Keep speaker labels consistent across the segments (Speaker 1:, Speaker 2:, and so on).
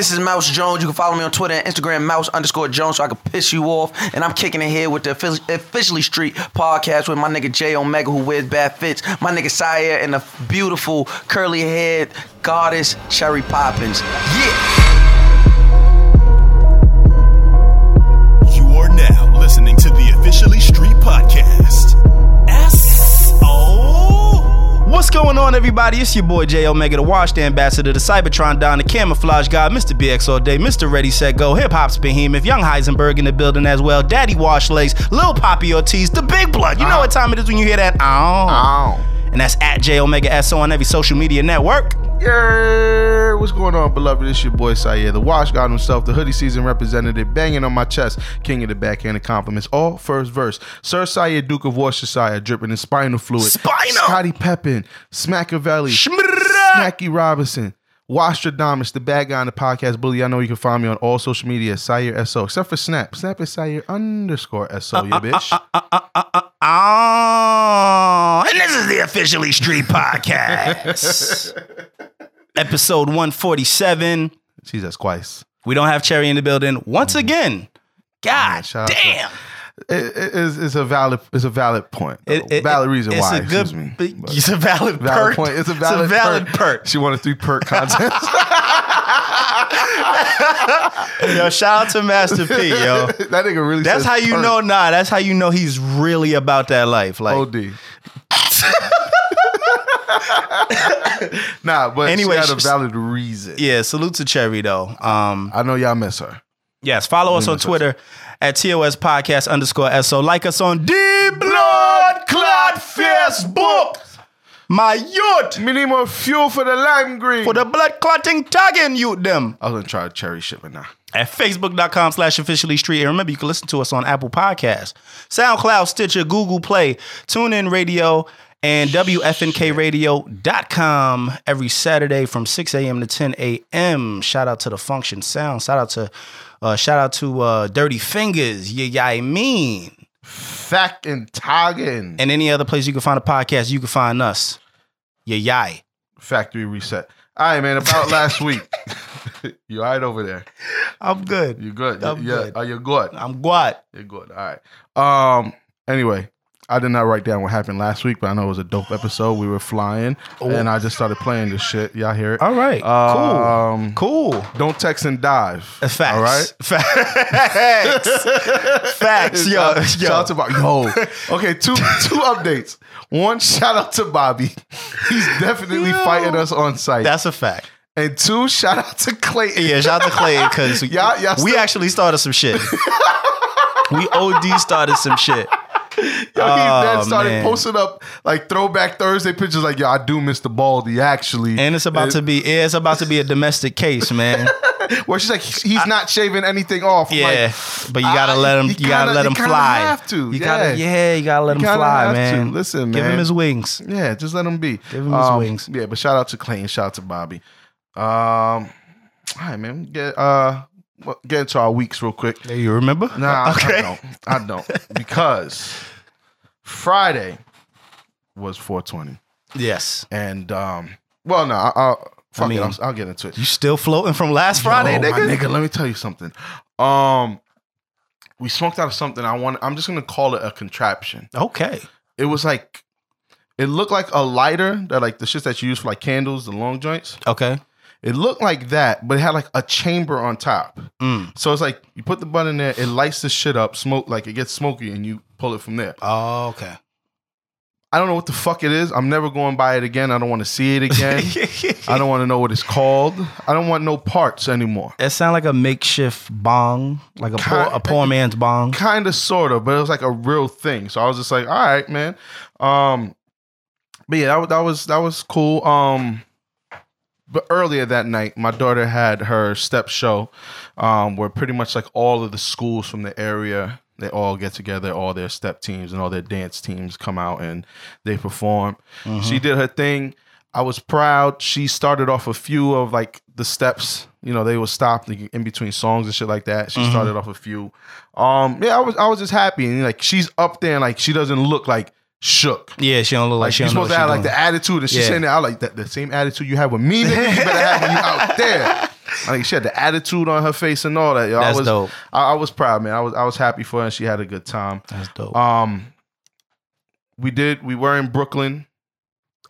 Speaker 1: This is Mouse Jones. You can follow me on Twitter and Instagram, Mouse underscore Jones, so I can piss you off. And I'm kicking it here with the Officially Street podcast with my nigga J Omega, who wears bad fits, my nigga Syer, and the beautiful curly haired goddess Cherry Poppins. Yeah.
Speaker 2: What's going on, everybody? It's your boy J Omega, the Washed Ambassador, the Cybertron Don, the Camouflage God, Mr. BX all day, Mr. Ready Set Go, Hip Hop's Behemoth, Young Heisenberg in the building as well, Daddy Wash Legs, Lil Poppy Ortiz, the Big Blood. You know what uh-huh. time it is when you hear that? Oh. And that's at J Omega SO on every social media network.
Speaker 3: Yeah, what's going on, beloved? It's your boy Sayer, the wash god himself, the hoodie season representative, banging on my chest, king of the backhanded compliments. All first verse. Sir Sayer, Duke of Worcestershire, dripping in spinal fluid.
Speaker 2: Spinal.
Speaker 3: Scottie Pippen, Smackavelli. Smacky Robinson. Wastradamus, the bad guy on the podcast bully. I know you can find me on all social media, Syer SO, except for Snap. Snap is Syer underscore SO, you bitch.
Speaker 2: Oh, and this is the Officially Street Podcast. Episode 147.
Speaker 3: Jesus Christ.
Speaker 2: We don't have Cherry in the building once mm-hmm. again. God
Speaker 3: shout out to-
Speaker 2: damn.
Speaker 3: It, it, it's, it's a valid it's a valid point.
Speaker 2: It-
Speaker 3: valid reason
Speaker 2: it's
Speaker 3: why.
Speaker 2: a good,
Speaker 3: excuse me. But-
Speaker 2: It's a valid,
Speaker 3: Valid
Speaker 2: perk.
Speaker 3: point. It's a valid,
Speaker 2: valid perk.
Speaker 3: She wanted three perk content.
Speaker 2: Yo, shout out to Master P, yo.
Speaker 3: that nigga really.
Speaker 2: That's how you
Speaker 3: perk.
Speaker 2: know, nah, that's how you know he's really about that life. Like,
Speaker 3: OD. nah, but
Speaker 2: Anyway,
Speaker 3: she had a valid reason.
Speaker 2: yeah, salute to Cherry, though. Um,
Speaker 3: I know y'all miss her.
Speaker 2: yes, follow us on. Twitter at TOS Podcast underscore SO. Like us on D Blood Clot Facebook. My youth.
Speaker 3: Me need more fuel for the lime green.
Speaker 2: For the blood clotting tagging youth them.
Speaker 3: I was gonna try cherry shipment now.
Speaker 2: at facebook.com slash officially street. And remember, you can listen to us on Apple Podcasts, SoundCloud, Stitcher, Google Play, TuneIn Radio, and WFNKRadio.com every Saturday from 6 a.m. to 10 a.m. Shout out to the Function Sound. Shout out to uh, shout out to uh, Dirty Fingers, yeah, yeah, I mean.
Speaker 3: Fact and tagging.
Speaker 2: And any other place you can find a podcast, you can find us. Yeah, yeah.
Speaker 3: Factory reset. All right, man. About last week. you all right over there?
Speaker 2: I'm good.
Speaker 3: You're good?
Speaker 2: I'm
Speaker 3: yeah.
Speaker 2: good.
Speaker 3: Are you good?
Speaker 2: I'm good.
Speaker 3: You're good. All right. Um. Anyway, I did not write down what happened last week, but I know it was a dope episode. We were flying, and I just started playing this shit. Y'all hear it?
Speaker 2: All right.
Speaker 3: Um,
Speaker 2: cool. Cool.
Speaker 3: Don't text and dive.
Speaker 2: Facts.
Speaker 3: All right.
Speaker 2: Facts. Facts. Yo, yo.
Speaker 3: Shout out to Bobby. Yo. Okay, two two updates. One, shout out to Bobby. He's definitely
Speaker 2: Yo.
Speaker 3: fighting us on site.
Speaker 2: That's a fact.
Speaker 3: and two, shout out to Clayton.
Speaker 2: Yeah, shout out to Clay because
Speaker 3: Y'all- y'all
Speaker 2: we
Speaker 3: still-
Speaker 2: actually started some shit. we OD started some shit.
Speaker 3: Yo, he
Speaker 2: Oh,
Speaker 3: then started
Speaker 2: man.
Speaker 3: posting up like throwback Thursday pictures like, yo, I do miss the Baldy actually.
Speaker 2: And it's about to be yeah, it's about to be a domestic case, man.
Speaker 3: where she's like, he's not shaving anything off.
Speaker 2: Yeah.
Speaker 3: like,
Speaker 2: but you gotta
Speaker 3: I-
Speaker 2: let him
Speaker 3: you
Speaker 2: you, gotta let him fly.
Speaker 3: have to,
Speaker 2: You
Speaker 3: yeah.
Speaker 2: gotta yeah, you gotta let him fly,
Speaker 3: have to.
Speaker 2: man.
Speaker 3: Listen,
Speaker 2: Give him his wings.
Speaker 3: Yeah, just let him be.
Speaker 2: Give him his
Speaker 3: Um,
Speaker 2: wings.
Speaker 3: Yeah, but shout out to Clayton, shout out to Bobby. Um, all right, man. Get uh, get into our weeks real quick.
Speaker 2: Hey, you remember?
Speaker 3: Nah,
Speaker 2: Okay.
Speaker 3: I don't. I don't because Friday was 420,
Speaker 2: Yes.
Speaker 3: and um, well, no, I, I'll fuck
Speaker 2: mean,
Speaker 3: it. I'll, I'll get into it.
Speaker 2: You still floating from last Friday,
Speaker 3: Yo,
Speaker 2: nigga?
Speaker 3: my nigga, let me tell you something. Um, we smoked out of something. I want. I'm just gonna call it a contraption.
Speaker 2: Okay.
Speaker 3: It was like, it looked like a lighter that like the shit that you use for like candles, the long joints.
Speaker 2: Okay.
Speaker 3: It looked like that, but it had like a chamber on top.
Speaker 2: Mm.
Speaker 3: So it's like you put the button in there, it lights the shit up, smoke like it gets smoky, and you pull it from there.
Speaker 2: Oh, okay.
Speaker 3: I don't know what the fuck it is. I'm never going by it again. I don't want to see it again. I don't want to know what it's called. I don't want no parts anymore.
Speaker 2: It sound like a makeshift bong, like a poor, a poor man's bong.
Speaker 3: Kind of, sort of, but it was like a real thing. So I was just like, all right, man. Um, but yeah, that was that was that was cool. Um, but earlier that night, my daughter had her step show, um, where pretty much like all of the schools from the area they all get together, all their step teams and all their dance teams come out and they perform. She did her thing. I was proud. She started off a few of like the steps. You know, they were stopped in between songs and shit like that. She started off a few. Um, yeah, I was I was just happy and like she's up there and like she doesn't look like shook.
Speaker 2: Yeah, she don't look like,
Speaker 3: Like
Speaker 2: she
Speaker 3: you're supposed to have like the attitude, and she's
Speaker 2: Yeah.
Speaker 3: saying that I like that the same attitude you have with me, nigga, you better have when you out there. I Like she had the attitude on her face and all that. Yo,
Speaker 2: That's
Speaker 3: I was,
Speaker 2: dope.
Speaker 3: I, I was proud, man. I was I was happy for her and she had a good time.
Speaker 2: That's dope.
Speaker 3: Um, we did. We were in Brooklyn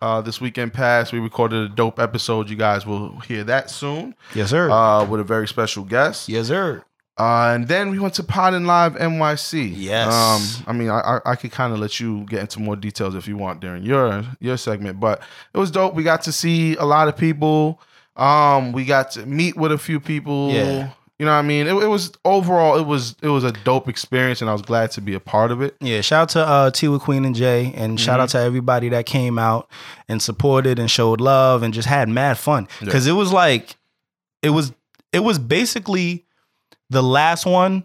Speaker 3: uh, this weekend past. We recorded a dope episode. You guys will hear that soon
Speaker 2: yes, sir.
Speaker 3: uh, with a very special guest.
Speaker 2: yes, sir.
Speaker 3: Uh, and then we went to Pod and Live NYC.
Speaker 2: Yes.
Speaker 3: Um, I mean, I I, I could kind of let you get into more details if you want during your your segment, but it was dope. We got to see a lot of people. Um, we got to meet with a few people.
Speaker 2: Yeah.
Speaker 3: You know what I mean? It, it was overall, it was it was a dope experience, and I was glad to be a part of it.
Speaker 2: Yeah, shout out to uh, T with Queen and Jay, and shout out to everybody that came out and supported and showed love and just had mad fun. Because it was like, it was it was basically the last one,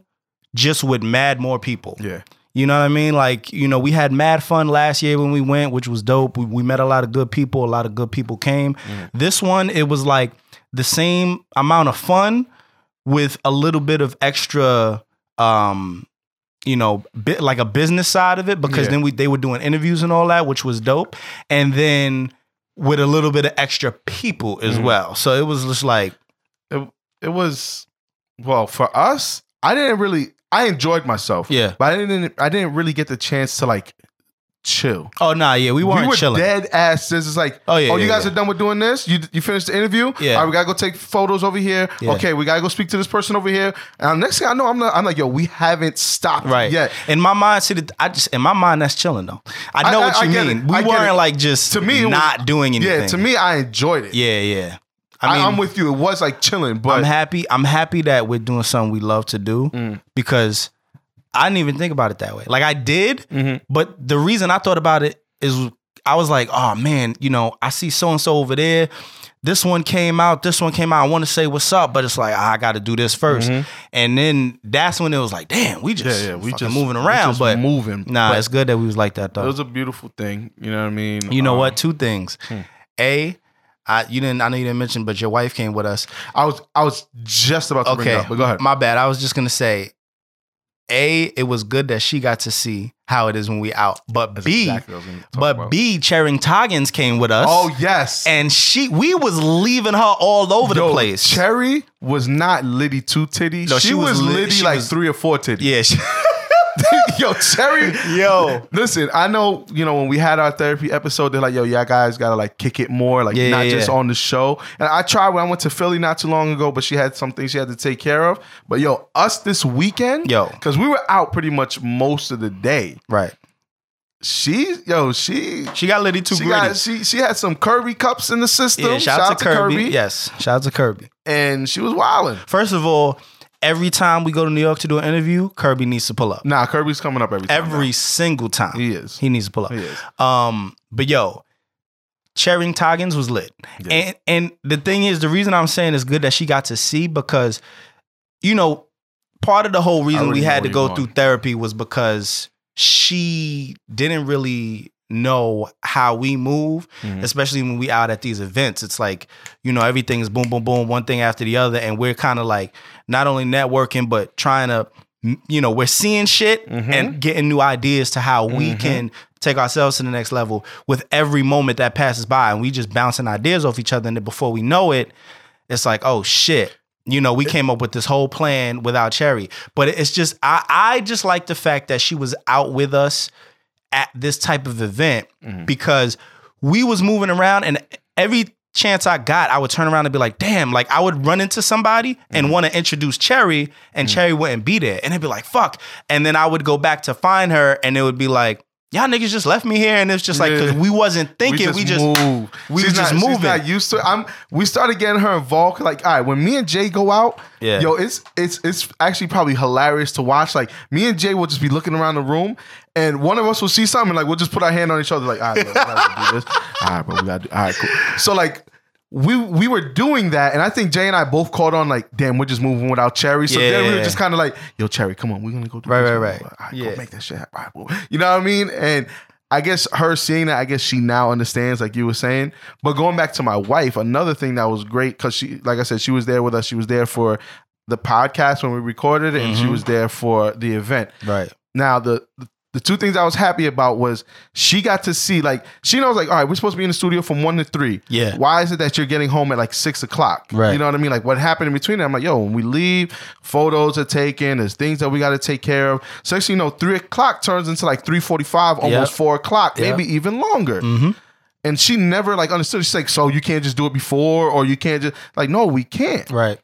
Speaker 2: just with mad more people.
Speaker 3: Yeah.
Speaker 2: You know what I mean? Like, you know, we had mad fun last year when we went, which was dope. We, we met a lot of good people. A lot of good people came. This one, it was like the same amount of fun with a little bit of extra, um, you know, bit like a business side of it because
Speaker 3: Yeah.
Speaker 2: then we they were doing interviews and all that, which was dope. And then with a little bit of extra people as
Speaker 3: Mhm.
Speaker 2: well. So it was just like,
Speaker 3: it it was well for us. I didn't really. I enjoyed myself.
Speaker 2: Yeah.
Speaker 3: but I didn't. I didn't really get the chance to like chill.
Speaker 2: oh nah, yeah, we weren't
Speaker 3: we were
Speaker 2: chilling.
Speaker 3: dead ass. This is like,
Speaker 2: Oh, yeah,
Speaker 3: oh, you
Speaker 2: yeah,
Speaker 3: guys
Speaker 2: yeah.
Speaker 3: are done with doing this. You you finished the interview.
Speaker 2: Yeah.
Speaker 3: all right, we gotta go take photos over here.
Speaker 2: Yeah.
Speaker 3: Okay, we gotta go speak to this person over here. And next thing I know, I'm not, I'm like, yo, we haven't stopped
Speaker 2: Right.
Speaker 3: yet.
Speaker 2: In my mind, see, the- I just in my mind that's chilling though. I know
Speaker 3: I-
Speaker 2: what
Speaker 3: I
Speaker 2: you
Speaker 3: get
Speaker 2: mean.
Speaker 3: it.
Speaker 2: We weren't
Speaker 3: it.
Speaker 2: like just
Speaker 3: To me, it was-
Speaker 2: not doing anything.
Speaker 3: Yeah, to me, I enjoyed it.
Speaker 2: Yeah, yeah. I
Speaker 3: I
Speaker 2: mean,
Speaker 3: am with you. It was like chilling, but
Speaker 2: I'm happy. I'm happy that we're doing something we love to do
Speaker 3: Mm.
Speaker 2: because I didn't even think about it that way. Like I did,
Speaker 3: Mm-hmm.
Speaker 2: but the reason I thought about it is I was like, oh man, you know, I see so and so over there. This one came out. This one came out. I want to say what's up, but it's like ah, I got to do this 1st And then that's when it was like, damn, we just
Speaker 3: Mm-hmm. yeah, yeah, we just
Speaker 2: moving around.
Speaker 3: just
Speaker 2: But
Speaker 3: moving.
Speaker 2: nah,
Speaker 3: But
Speaker 2: it's good that we was like that though.
Speaker 3: it was a beautiful thing. You know what I mean?
Speaker 2: You know
Speaker 3: Um,
Speaker 2: what? Two things. A, I you didn't I know you didn't mention, but your wife came with us.
Speaker 3: I was I was just about to bring it
Speaker 2: Okay.
Speaker 3: up, but go ahead.
Speaker 2: My bad. I was just gonna say, A, it was good that she got to see how it is when we out. But
Speaker 3: That's
Speaker 2: B,
Speaker 3: exactly what I was gonna talk
Speaker 2: but
Speaker 3: about.
Speaker 2: B, Charing Toggins came with us.
Speaker 3: oh yes,
Speaker 2: and she we was leaving her all over the place.
Speaker 3: Cherry was not Liddy two titty.
Speaker 2: No,
Speaker 3: she,
Speaker 2: she was
Speaker 3: was, Liddy
Speaker 2: she
Speaker 3: like
Speaker 2: was-
Speaker 3: three or four titty.
Speaker 2: yeah, she,
Speaker 3: yo, Cherry.
Speaker 2: yo.
Speaker 3: Listen, I know, you know, when we had our therapy episode, they're like, yo, y'all guys gotta like kick it more, like
Speaker 2: Yeah,
Speaker 3: not
Speaker 2: yeah,
Speaker 3: just
Speaker 2: yeah.
Speaker 3: on the show. And I tried when I went to Philly not too long ago, but she had some things she had to take care of. But yo, us this weekend,
Speaker 2: Yo.
Speaker 3: because we were out pretty much most of the day.
Speaker 2: Right.
Speaker 3: She, yo, she
Speaker 2: She got Liddy too
Speaker 3: she
Speaker 2: gritty.
Speaker 3: got she she had some Kirby cups in the system.
Speaker 2: yeah, shout, out to Kirby. Yes, shout out to Kirby.
Speaker 3: And she was wilding.
Speaker 2: First of all, every time we go to New York to do an interview, Kirby needs to pull up.
Speaker 3: Nah, Kirby's coming up every time.
Speaker 2: Every
Speaker 3: now.
Speaker 2: single time.
Speaker 3: He is.
Speaker 2: He needs to pull up.
Speaker 3: He is.
Speaker 2: Um, but yo, Charing Toggins was lit. And and the thing is, the reason I'm saying it's good that she got to see because, you know, part of the whole reason we had to go through therapy was because she didn't really know how we move,
Speaker 3: Mhm.
Speaker 2: especially when we out at these events. It's like, you know, everything is boom, boom, boom, one thing after the other. And we're kind of like not only networking, but trying to, you know, we're seeing shit
Speaker 3: Mm-hmm.
Speaker 2: and getting new ideas to how we can take ourselves to the next level with every moment that passes by. And we just bouncing ideas off each other. And then before we know it, it's like, oh shit. You know, we came up with this whole plan without Cherry. But it's just I I just like the fact that she was out with us at this type of event mm-hmm. because we was moving around and every chance I got, I would turn around and be like, damn, like I would run into somebody and mm-hmm. want to introduce Cherry and mm-hmm. Cherry wouldn't be there. And it'd be like, fuck. And then I would go back to find her and it would be like, y'all niggas just left me here. And it's just like, cause we wasn't thinking, we just,
Speaker 3: move.
Speaker 2: we
Speaker 3: she's
Speaker 2: just
Speaker 3: not,
Speaker 2: moving.
Speaker 3: She's not used to. It. I'm. We started getting her involved. Like, all right, when me and Jay go out,
Speaker 2: Yeah.
Speaker 3: yo, it's it's it's actually probably hilarious to watch. Like, me and Jay will just be looking around the room, and one of us will see something. Like, we'll just put our hand on each other. Like, all right, bro, we gotta do this. All right, bro, we gotta do. All right, cool. So like. We, we were doing that, and I think Jay and I both caught on like, damn, we're just moving without Cherry. So then we were just kind of like, yo, Cherry, come on, we're gonna go do
Speaker 2: Right,
Speaker 3: this.
Speaker 2: right, right.
Speaker 3: All right,
Speaker 2: Yeah.
Speaker 3: go make that shit happen. Right, well, you know what I mean? And I guess her seeing that, I guess she now understands, like you were saying. But going back to my wife, another thing that was great because she, like I said, she was there with us. She was there for the podcast when we recorded it, and she mm-hmm. was there for the event.
Speaker 2: right.
Speaker 3: Now the the two things I was happy about was she got to see like she knows like all right we're supposed to be in the studio from one to three.
Speaker 2: Yeah.
Speaker 3: Why is it that you're getting home at like six o'clock?
Speaker 2: Right.
Speaker 3: You know what I mean? Like what happened in between? I'm like yo when we leave, photos are taken. There's things that we got to take care of. So actually, you know, three o'clock turns into like three forty five, almost
Speaker 2: Yep.
Speaker 3: four o'clock,
Speaker 2: Yep.
Speaker 3: maybe even longer. Mm-hmm. And she never like understood. She's like, so you can't just do it before, or you can't just like, no, we can't.
Speaker 2: Right.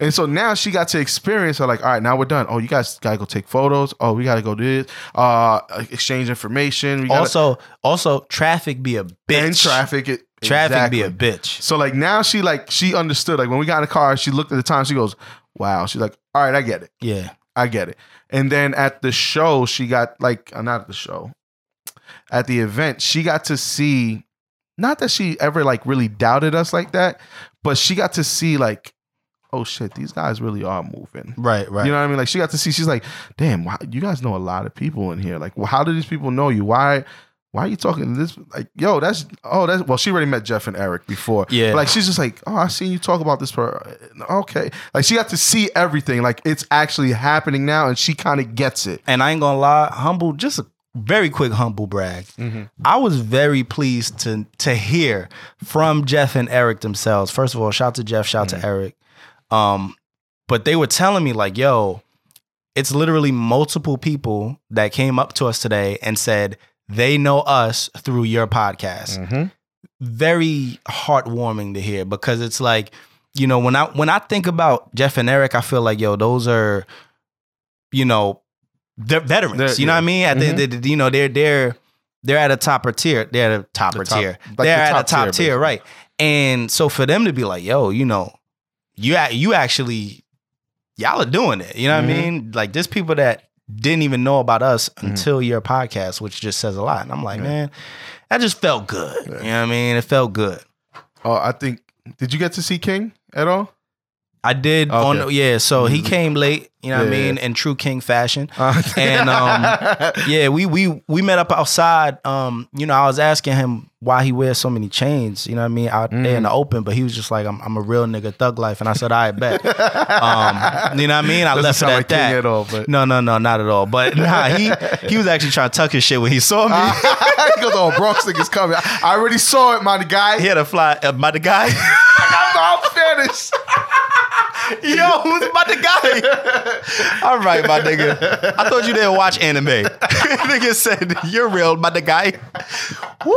Speaker 3: And so now she got to experience her like, all right, now we're done. Oh, you guys gotta go take photos. Oh, we gotta go do this. Uh, exchange information. We gotta,
Speaker 2: Also, also, traffic be a bitch.
Speaker 3: and traffic. It,
Speaker 2: Traffic be a bitch.
Speaker 3: So like now she like she understood. Like when we got in the car, she looked at the time. She goes, "Wow." She's like, "All right, I get it.
Speaker 2: Yeah.
Speaker 3: I get it." And then at the show, she got like uh, not at the show, at the event, she got to see. Not that she ever like really doubted us like that, but she got to see like, oh shit, these guys really are moving.
Speaker 2: Right. Right.
Speaker 3: You know what I mean? Like she got to see. She's like, damn, wow, you guys know a lot of people in here. Like, well, how do these people know you? Why? Why are you talking to this? Like, yo, that's oh, that's well. She already met Jeff and Eric before.
Speaker 2: Yeah.
Speaker 3: But, like she's just like, oh, I seen you talk about this. Per okay. Like she got to see everything. Like it's actually happening now, and she kind of gets it.
Speaker 2: and I ain't gonna lie, humble, just a very quick humble brag. Mm-hmm. I was very pleased to to hear from Jeff and Eric themselves. First of all, shout to Jeff, shout to mm-hmm. Eric. Um, but they were telling me like, yo, it's literally multiple people that came up to us today and said they know us through your podcast. Very heartwarming to hear because it's like, you know, when I when I think about Jeff and Eric, I feel like, yo, those are, you know, they're veterans.
Speaker 3: They're-
Speaker 2: you know what I mean? At the
Speaker 3: Mhm.
Speaker 2: the- you know, they're they're they're at a topper tier. They're at a topper
Speaker 3: top-
Speaker 2: tier.
Speaker 3: like
Speaker 2: they're
Speaker 3: the
Speaker 2: at
Speaker 3: top
Speaker 2: a top
Speaker 3: tier,
Speaker 2: tier, right? And so for them to be like, yo, you know, you you actually y'all are doing it. You know what
Speaker 3: Mhm.
Speaker 2: I mean? Like there's people that didn't even know about us
Speaker 3: Mm-hmm.
Speaker 2: until your podcast, which just says a lot. And I'm like, man, that just felt good. You know what I mean? It felt good.
Speaker 3: Oh, I think. Did you get to see King at all?
Speaker 2: I did
Speaker 3: Okay.
Speaker 2: on yeah, so he came late, you know what I mean, in true king fashion.
Speaker 3: Uh,
Speaker 2: And um yeah, we we we met up outside. Um, you know, I was asking him why he wears so many chains, you know what I mean, out there
Speaker 3: Mm.
Speaker 2: in the open, but he was just like, I'm, I'm a real nigga thug life. And I said, I bet. Um, you know what I mean? I
Speaker 3: Doesn't
Speaker 2: left it at
Speaker 3: like
Speaker 2: that.
Speaker 3: at all, but-
Speaker 2: No, no, no, not at all. But nah, he he was actually trying to tuck his shit when he saw me.
Speaker 3: he goes, "Oh, Bronx niggas coming." I already saw it, my guy.
Speaker 2: he had a fly uh, the guy.
Speaker 3: I'm finished.
Speaker 2: Yo, who's about the guy? All right, my nigga. I thought you didn't watch anime. nigga said you're real, my the guy. Woo!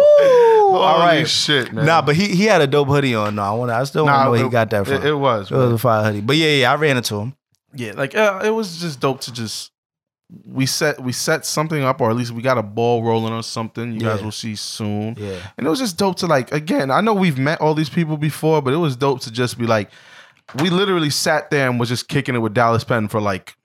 Speaker 2: All
Speaker 3: Holy
Speaker 2: right,
Speaker 3: shit, man.
Speaker 2: Nah, but he he had a dope hoodie on. No, I want. I still want to
Speaker 3: Nah,
Speaker 2: know where he got that from.
Speaker 3: It, it was.
Speaker 2: It was a fire hoodie. But yeah, yeah, I ran into him.
Speaker 3: yeah, like uh, it was just dope to just we set we set something up, or at least we got a ball rolling on something. You guys will see soon.
Speaker 2: Yeah.
Speaker 3: and it was just dope to like again. I know we've met all these people before, but it was dope to just be like, we literally sat there and was just kicking it with Dallas Penn for like,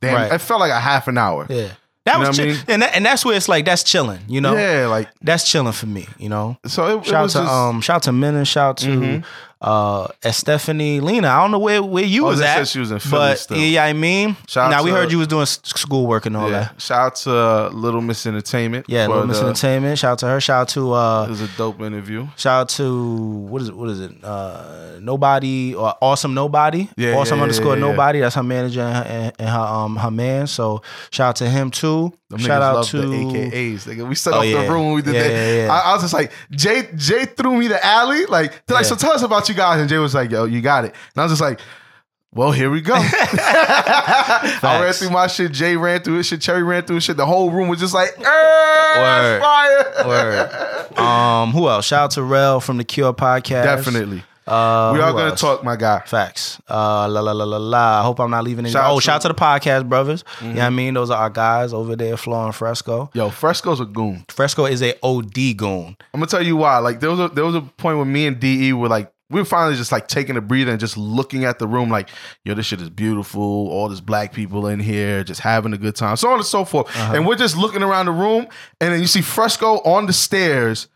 Speaker 3: damn,
Speaker 2: Right.
Speaker 3: it felt like a half an hour.
Speaker 2: Yeah. That
Speaker 3: You know
Speaker 2: was
Speaker 3: what I
Speaker 2: chill-
Speaker 3: mean?
Speaker 2: and that, and that's where it's like that's chilling, you know.
Speaker 3: Yeah, like
Speaker 2: That's chilling for me, you know.
Speaker 3: so. It, it
Speaker 2: Shout
Speaker 3: was
Speaker 2: to
Speaker 3: just,
Speaker 2: um, shout to Minna, shout to
Speaker 3: Mhm.
Speaker 2: Uh, Stephanie, Lena. I don't know where where you
Speaker 3: Oh,
Speaker 2: was at,
Speaker 3: said she was in Philly
Speaker 2: but
Speaker 3: still.
Speaker 2: yeah, I mean,
Speaker 3: Shout
Speaker 2: now we heard you was doing schoolwork and all
Speaker 3: yeah.
Speaker 2: that.
Speaker 3: Shout out to uh, Little Miss Entertainment.
Speaker 2: Yeah, Little Miss
Speaker 3: the-
Speaker 2: Entertainment. Shout out to her. Shout out to
Speaker 3: It
Speaker 2: uh,
Speaker 3: was a dope interview.
Speaker 2: shout out to what is it? What is it? Uh, nobody or awesome nobody.
Speaker 3: Yeah,
Speaker 2: awesome
Speaker 3: yeah,
Speaker 2: underscore
Speaker 3: yeah, yeah.
Speaker 2: nobody. That's her manager and her, and, and her um her man. So shout out to him too.
Speaker 3: Them
Speaker 2: shout out to
Speaker 3: the AKAs. Nigga. We set
Speaker 2: Oh,
Speaker 3: up
Speaker 2: yeah.
Speaker 3: the room when we did
Speaker 2: Yeah,
Speaker 3: that.
Speaker 2: yeah.
Speaker 3: I, I was just like, Jay Jay threw me the alley. Like, like, so tell us about you guys. And Jay was like, yo, you got it. And I was just like, well, here we go. I ran through my shit. Jay ran through his shit. Cherry ran through his shit. The whole room was just like, "Eh,
Speaker 2: Word.
Speaker 3: fire.
Speaker 2: Word. Um, who else? Shout out to Rel from the Cure podcast.
Speaker 3: Definitely.
Speaker 2: Uh,
Speaker 3: we are going to talk, my guy.
Speaker 2: Facts. Uh, la la la la la. I hope I'm not leaving any.
Speaker 3: Shout out
Speaker 2: oh,
Speaker 3: to- Mm-hmm.
Speaker 2: shout out to the podcast brothers. You know what I mean? Those are our guys over there, Flo and Fresco.
Speaker 3: Yo, Fresco's a goon.
Speaker 2: Fresco is a OD goon.
Speaker 3: I'm gonna tell you why. Like there was a there was a point when me and DE were like we were finally just like taking a breather and just looking at the room like, yo, this shit is beautiful. All this black people in here, just having a good time, so on and so forth. And we're just looking around the room, and then you see Fresco on the stairs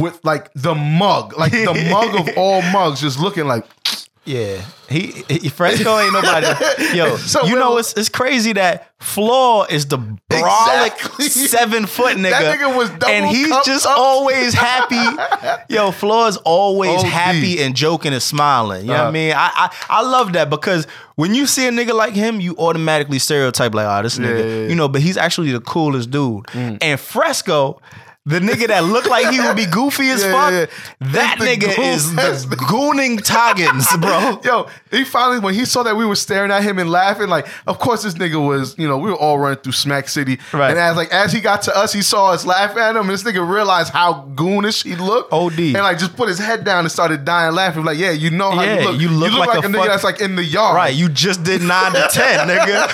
Speaker 3: with like the mug, like the mug of all mugs, just looking like,
Speaker 2: Yeah, he, he Fresco ain't nobody. Yo,
Speaker 3: So
Speaker 2: you know it's it's crazy that Floor is the brolic
Speaker 3: Exactly.
Speaker 2: seven foot nigga.
Speaker 3: That nigga was
Speaker 2: and he's just
Speaker 3: up.
Speaker 2: always happy. Yo, Floor's always
Speaker 3: OD.
Speaker 2: happy and joking and smiling. You know what I
Speaker 3: Uh.
Speaker 2: mean? I, I I love that because when you see a nigga like him, you automatically stereotype like, oh, this nigga,
Speaker 3: Yeah, yeah, yeah.
Speaker 2: you know. But he's actually the coolest dude. And Fresco. The nigga that looked like he would be goofy as
Speaker 3: Yeah,
Speaker 2: fuck,
Speaker 3: yeah, yeah.
Speaker 2: that nigga
Speaker 3: goon-
Speaker 2: is
Speaker 3: that's
Speaker 2: the gooning Toggins, bro.
Speaker 3: Yo, he finally when he saw that we were staring at him and laughing, like, of course this nigga was, you know, we were all running through Smack City.
Speaker 2: Right.
Speaker 3: And as like as he got to us, he saw us laughing at him, and this nigga realized how goonish he looked.
Speaker 2: OD.
Speaker 3: And like just put his head down and started dying laughing. Like, yeah, you know how
Speaker 2: Yeah,
Speaker 3: you look.
Speaker 2: you look like
Speaker 3: like,
Speaker 2: a
Speaker 3: a, nigga
Speaker 2: fuck-
Speaker 3: that's like in the yard.
Speaker 2: Right, you just did nine to ten, nigga.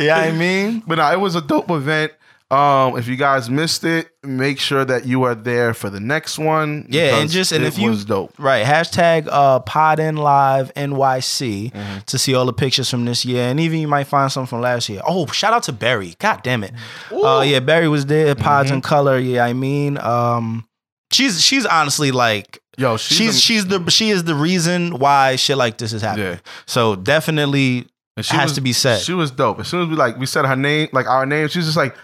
Speaker 2: yeah, I mean,
Speaker 3: But no, it was a dope event. Um, if you guys missed it, make sure that you are there for the next one.
Speaker 2: yeah, and just and
Speaker 3: it
Speaker 2: if you
Speaker 3: was dope.
Speaker 2: right hashtag uh Pod in Live NYC
Speaker 3: Mm-hmm.
Speaker 2: to see all the pictures from this year, and even you might find some from last year. Oh, shout out to Barry! God damn it! Uh, yeah, Barry was there. Pods
Speaker 3: Mm-hmm.
Speaker 2: in color. Yeah, I mean, um, she's she's honestly like.
Speaker 3: Yo,
Speaker 2: She's
Speaker 3: she's,
Speaker 2: she's, the she is the reason why shit like this is happening.
Speaker 3: Yeah.
Speaker 2: So definitely
Speaker 3: And she
Speaker 2: has
Speaker 3: was-
Speaker 2: to be said.
Speaker 3: She was dope. As soon as we like we said her name, like our name, she was just like,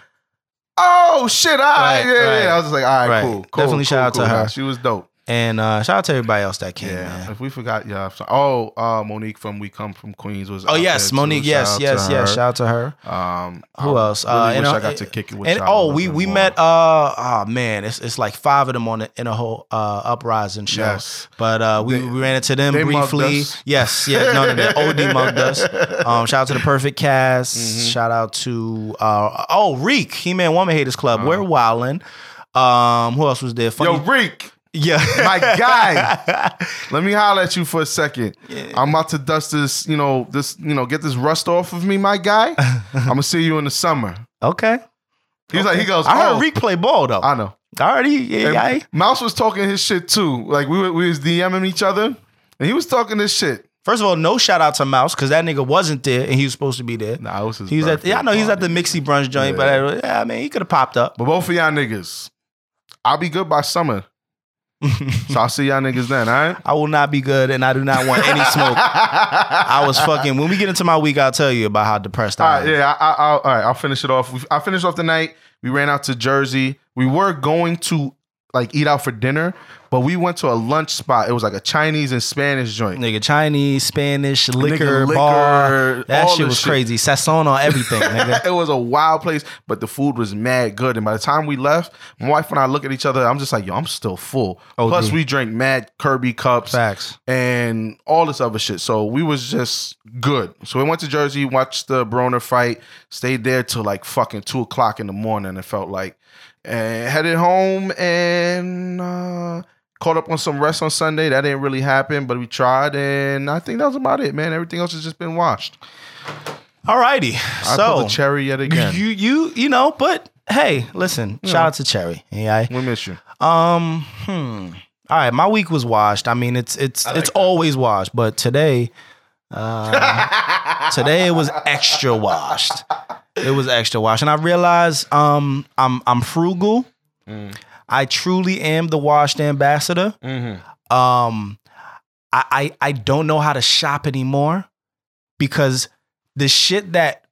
Speaker 3: "Oh shit, I right,
Speaker 2: Right,
Speaker 3: yeah, yeah,
Speaker 2: right.
Speaker 3: yeah." I was just like, "All right,
Speaker 2: Right.
Speaker 3: cool, cool."
Speaker 2: Definitely
Speaker 3: cool,
Speaker 2: shout out to
Speaker 3: cool.
Speaker 2: her.
Speaker 3: Nah, She was dope.
Speaker 2: And uh, shout out to everybody else that came.
Speaker 3: Yeah.
Speaker 2: man.
Speaker 3: If we forgot, yeah. so- oh, uh, Monique from We Come from Queens was.
Speaker 2: Oh yes,
Speaker 3: there,
Speaker 2: Monique.
Speaker 3: too.
Speaker 2: Yes, yes, yes. Shout out to her.
Speaker 3: Um,
Speaker 2: Who
Speaker 3: I
Speaker 2: else?
Speaker 3: Really
Speaker 2: Uh,
Speaker 3: wish I
Speaker 2: uh,
Speaker 3: got to kick it with
Speaker 2: And oh, we we
Speaker 3: more.
Speaker 2: met. Uh, oh man, it's it's like five of them on the, in a whole uh uprising show.
Speaker 3: Yes.
Speaker 2: But uh, we,
Speaker 3: They-
Speaker 2: we ran into them briefly. Yes, yeah, no, no, no. OD mugged us. Um, shout out to the Perfect Cast.
Speaker 3: Mm-hmm.
Speaker 2: Shout out to uh oh Reek, He Man Woman Haters Club.
Speaker 3: Uh-huh.
Speaker 2: We're wildin'. Um, who else was there? Funny,
Speaker 3: Yo, Reek,
Speaker 2: yeah,
Speaker 3: my guy. Let me holler at you for a second. I'm about to dust this, you know, this, you know, get this rust off of me, my guy. I'm gonna see you in the summer.
Speaker 2: okay.
Speaker 3: He's like, he goes,
Speaker 2: I heard
Speaker 3: oh,
Speaker 2: Reek play ball though.
Speaker 3: I know.
Speaker 2: Already, yeah, yeah.
Speaker 3: Mouse was talking his shit too. Like we were, we was DMing each other, and he was talking this shit.
Speaker 2: First of all, no shout out to Mouse because that nigga wasn't there and he was supposed to be there.
Speaker 3: Nah, it was his
Speaker 2: He was at
Speaker 3: birthday
Speaker 2: yeah, I know he's at the. Mixie brunch joint, but uh, yeah, I mean he could have popped up.
Speaker 3: But both of y'all niggas, I'll be good by summer. So I'll see y'all niggas then, all right?
Speaker 2: I will not be good and I do not want any smoke. I was fucking. When we get into my week, I'll tell you about how depressed
Speaker 3: All
Speaker 2: I
Speaker 3: right,
Speaker 2: am.
Speaker 3: yeah, I, I, I'll, all right. I'll finish it off. I finished off the night. We ran out to Jersey. We were going to like eat out for dinner, but we went to a lunch spot. It was like a Chinese and Spanish joint.
Speaker 2: Nigga, Chinese, Spanish, liquor,
Speaker 3: liquor,
Speaker 2: bar. That shit was
Speaker 3: shit.
Speaker 2: crazy. Sasson on everything, nigga.
Speaker 3: it was a wild place, but the food was mad good. And by the time we left, my wife and I look at each other. I'm just like, yo, I'm still full. Plus, we drank mad Kirby cups
Speaker 2: Facts.
Speaker 3: and all this other shit. So we was just good. So we went to Jersey, watched the Broner fight, stayed there till like fucking two o'clock in the morning. It felt like, and headed home and uh, caught up on some rest on Sunday. That didn't really happen, but we tried, and I think that was about it, man. Everything else has just been washed.
Speaker 2: Alrighty.
Speaker 3: I
Speaker 2: so
Speaker 3: pulled the cherry yet again.
Speaker 2: you you you know, but hey, listen, shout out to Cherry. Yeah.
Speaker 3: we miss you.
Speaker 2: Um, hmm. All right, my week was washed. I mean, it's it's it's always washed, but today, uh, today it was extra washed. It was extra washed, and I realized um I'm I'm frugal. I truly am the washed ambassador. Um, I, I I don't know how to shop anymore because the shit that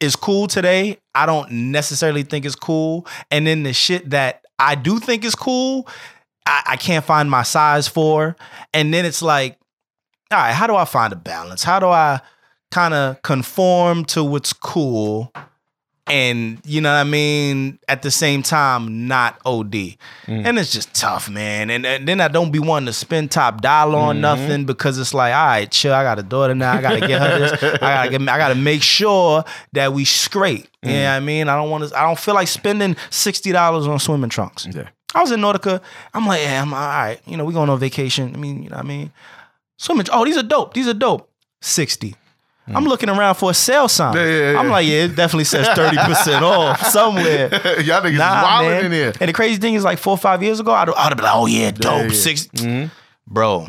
Speaker 2: is cool today, I don't necessarily think is cool. And then the shit that I do think is cool, I, I can't find my size for. And then it's like, all right, how do I find a balance? How do I kind of conform to what's cool? And you know what I mean? At the same time, not OD. Mm. And it's just tough, man. And, and then I don't be wanting to spend top dollar on mm-hmm. nothing because it's like, all right, chill. I got a daughter now. I gotta get her this. I gotta get. I gotta make sure that we straight. You know mm. what I mean? I don't want to. I don't feel like spending sixty dollars on swimming trunks.
Speaker 3: Yeah.
Speaker 2: I was in Nautica. I'm like, yeah, I'm all right. You know, we going on vacation. I mean, you know what I mean? Swimming. Oh, these are dope. These are dope. 60. I'm looking around for a sale sign.
Speaker 3: Yeah, yeah,
Speaker 2: I'm like, yeah, it definitely says 30% off somewhere.
Speaker 3: Y'all niggas
Speaker 2: Nah,
Speaker 3: wilding
Speaker 2: man.
Speaker 3: in here.
Speaker 2: And the crazy thing is, like four or five years ago, I'd, I'd have been like, oh yeah, dope,
Speaker 3: yeah. Mm-hmm.
Speaker 2: six, bro.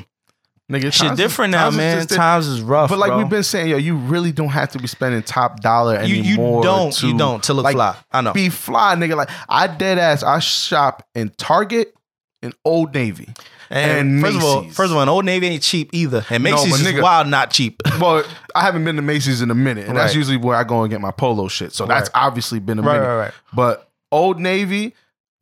Speaker 3: Nigga,
Speaker 2: Shit
Speaker 3: is-
Speaker 2: different now,
Speaker 3: times
Speaker 2: man.
Speaker 3: di-
Speaker 2: Times is rough.
Speaker 3: But like
Speaker 2: bro.
Speaker 3: we've been saying, yo, you really don't have to be spending top dollar
Speaker 2: You- you
Speaker 3: anymore.
Speaker 2: don't-
Speaker 3: to,
Speaker 2: you don't, to look
Speaker 3: like,
Speaker 2: fly. I know.
Speaker 3: Be fly, nigga. Like I dead ass. I shop in Target and Old Navy.
Speaker 2: And,
Speaker 3: And
Speaker 2: first of all, first of all, an Old Navy ain't cheap either, and
Speaker 3: No,
Speaker 2: Macy's
Speaker 3: but
Speaker 2: is
Speaker 3: nigga-
Speaker 2: wild not cheap.
Speaker 3: Well, I haven't been to Macy's in a minute, and that's
Speaker 2: Right.
Speaker 3: usually where I go and get my polo shit. So that's obviously been a
Speaker 2: Right,
Speaker 3: minute.
Speaker 2: right, right.
Speaker 3: But Old Navy,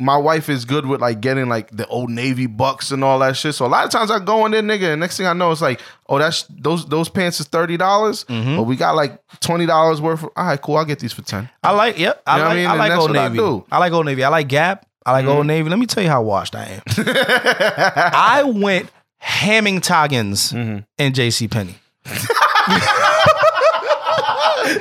Speaker 3: my wife is good with like getting like the Old Navy bucks and all that shit. So a lot of times I go in there, nigga, and next thing I know, it's like, oh, that's those those pants is thirty dollars,
Speaker 2: Mm-hmm.
Speaker 3: but we got like twenty dollars worth. Of, all right, cool, I'll get these for ten.
Speaker 2: I like, yep, I
Speaker 3: You know what I
Speaker 2: like,
Speaker 3: mean?
Speaker 2: I
Speaker 3: And
Speaker 2: like
Speaker 3: that's
Speaker 2: Old
Speaker 3: what I
Speaker 2: Navy.
Speaker 3: do.
Speaker 2: I like Old Navy. I like Gap. I like Old Navy. Let me tell you how washed I am. I went hamming toggins
Speaker 3: Mm-hmm.
Speaker 2: in J.C. Penney.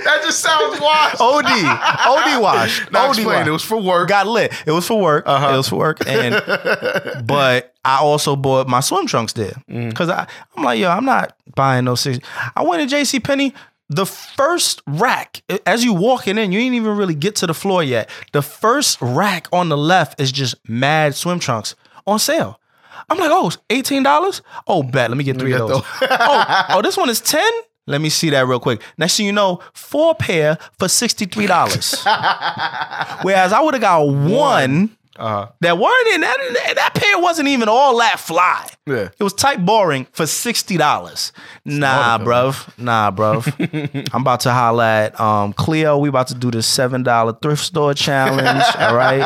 Speaker 3: that just sounds washed.
Speaker 2: OD, OD wash,
Speaker 3: Now
Speaker 2: OD
Speaker 3: explain,
Speaker 2: wash.
Speaker 3: it was for work.
Speaker 2: got lit. It was for work.
Speaker 3: Uh-huh.
Speaker 2: It was for work, and but I also bought my swim trunks there
Speaker 3: Mm.
Speaker 2: because I I'm like yo, I'm not buying no six. I went to J.C. Penney. The first rack, as you walking in, you ain't even really get to the floor yet. The first rack on the left is just mad swim trunks on sale. I'm like, oh, $18? Oh, bet. Let me get three
Speaker 3: get
Speaker 2: of those. oh, oh, this one is 10? Let me see that real quick. Next thing you know, four pair for $63. Whereas I would have got one
Speaker 3: Uh-huh.
Speaker 2: that weren't in that, that pair wasn't even all that fly.
Speaker 3: Yeah.
Speaker 2: It was type boring for $60. Nah, bruv. Nah, bruv. I'm about to holla at um, Cleo. We about to do the $7 thrift store challenge. all right.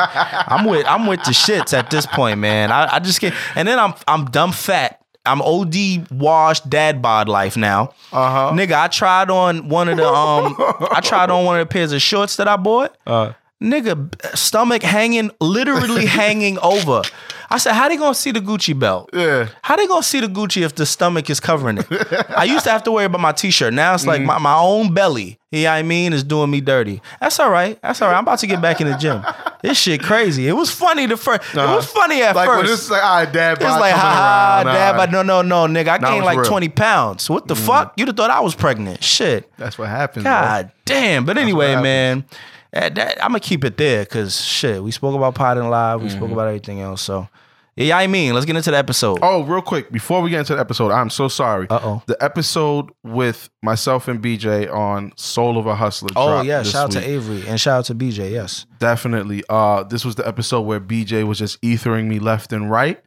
Speaker 2: I'm with I'm with the shits at this point, man. I, I just get and then I'm I'm dumb fat. I'm OD washed dad bod life now.
Speaker 3: Uh-huh.
Speaker 2: Nigga, I tried on one of the um I tried on one of the pairs of shorts that I bought.
Speaker 3: Uh.
Speaker 2: Nigga, stomach hanging, literally hanging over. I said, how they gonna see the Gucci belt?
Speaker 3: Yeah.
Speaker 2: How they gonna see the Gucci if the stomach is covering it? I used to have to worry about my t-shirt. Now it's like
Speaker 3: Mm-hmm.
Speaker 2: my, my own belly. You know what I mean? Is doing me dirty. That's all right. That's all right. I'm about to get back in the gym. This shit crazy. It was funny the first. It was funny at
Speaker 3: Like
Speaker 2: first.
Speaker 3: it's like, all right, dad,
Speaker 2: It's like, ha ha, dad, but
Speaker 3: no.
Speaker 2: no, no, no, nigga. I gained like
Speaker 3: real. Mm.
Speaker 2: 20 pounds. What the fuck? You'd have thought I was pregnant. Shit.
Speaker 3: That's what happens. bro.
Speaker 2: God damn. But anyway, man, eh, that, I'm gonna keep it there because shit, we spoke about potting Live, we
Speaker 3: Mm-hmm.
Speaker 2: spoke about everything else. So, yeah, I mean, let's get into the episode.
Speaker 3: Oh, real quick, before we get into the episode, I'm so sorry.
Speaker 2: Uh-oh.
Speaker 3: The episode with myself and BJ on Sole of a Hustla.
Speaker 2: Oh yeah, shout out to. Avery and shout out to BJ. Yes.
Speaker 3: Definitely. Uh, this was the episode where BJ was just ethering me left and right.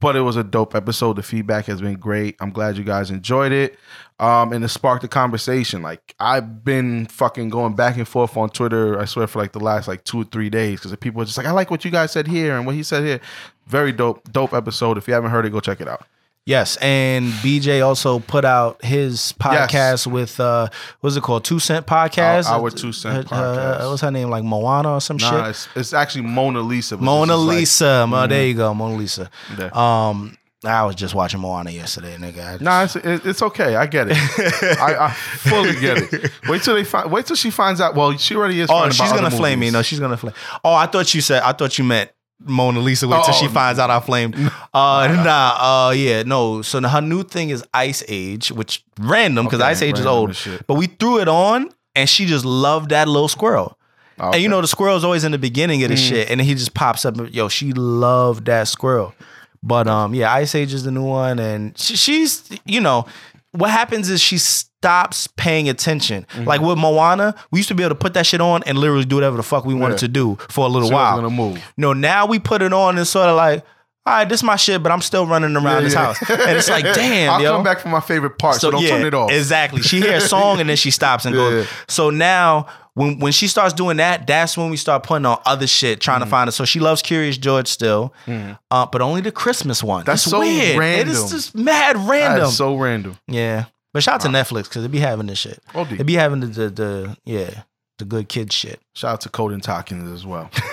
Speaker 3: But it was a dope episode. The feedback has been great. I'm glad you guys enjoyed it. Um, and it sparked a conversation. Like I've been fucking going back and forth on Twitter, I swear, for like the last like two or three days. Because people are just like, I like what you guys said here and what he said here. Very dope, dope episode. If you haven't heard it, go check it out.
Speaker 2: Yes, and BJ also put out his podcast
Speaker 3: Yes.
Speaker 2: with uh, what's it called? Two Cent Podcast.
Speaker 3: Our- Our Two Cent
Speaker 2: Uh, uh,
Speaker 3: Podcast.
Speaker 2: what's her name? Like Moana or some
Speaker 3: Nah,
Speaker 2: shit.
Speaker 3: it's, it's actually Mona Lisa.
Speaker 2: Mona
Speaker 3: is like- Mm-hmm.
Speaker 2: Lisa. There you go, Mona Lisa.
Speaker 3: Yeah.
Speaker 2: Um, I was just watching Moana yesterday, nigga. I
Speaker 3: Nah, it's, it's okay. I get it. I, I fully get it. Wait till they find. Wait till she finds out. Well, she already is.
Speaker 2: Oh, she's gonna flame me. No, she's gonna flame. Oh, I thought you said. I thought you meant Mona Lisa. Wait till
Speaker 3: Oh,
Speaker 2: she finds out I flamed. Uh, nah. Uh, yeah. No. So her new thing is Ice Age, which random because
Speaker 3: Okay,
Speaker 2: Ice Age is old. But we threw it on, and she just loved that little squirrel. And you know the squirrel's always in the beginning of the
Speaker 3: Mm.
Speaker 2: shit, and then he just pops up. Yo, she loved that squirrel. But um, yeah, Ice Age is the new one, and she, she's you know what happens is she stops paying attention.
Speaker 3: Mm-hmm.
Speaker 2: Like with Moana, we used to be able to put that shit on and literally do whatever the fuck we wanted
Speaker 3: Yeah.
Speaker 2: to do for a little
Speaker 3: She
Speaker 2: while. No, now we put it on and sort of like, all right, this is my shit, but I'm still running around
Speaker 3: Yeah,
Speaker 2: this
Speaker 3: yeah.
Speaker 2: house, and it's like, damn,
Speaker 3: I'll
Speaker 2: yo.
Speaker 3: come back for my favorite part, so, don't turn it off.
Speaker 2: Exactly. She hears a song and then she stops and goes. So now when when she starts doing that, that's when we start putting on other shit, trying
Speaker 3: Mm.
Speaker 2: to find it. So she loves Curious George still, uh, but only the Christmas one.
Speaker 3: That's
Speaker 2: it's
Speaker 3: so
Speaker 2: weird.
Speaker 3: Random.
Speaker 2: It is just mad random.
Speaker 3: so random.
Speaker 2: yeah. But shout out to Netflix because they be having this shit.
Speaker 3: OD.
Speaker 2: They be having the, the the yeah the good kid shit.
Speaker 3: Shout out to Coden Talkins as well.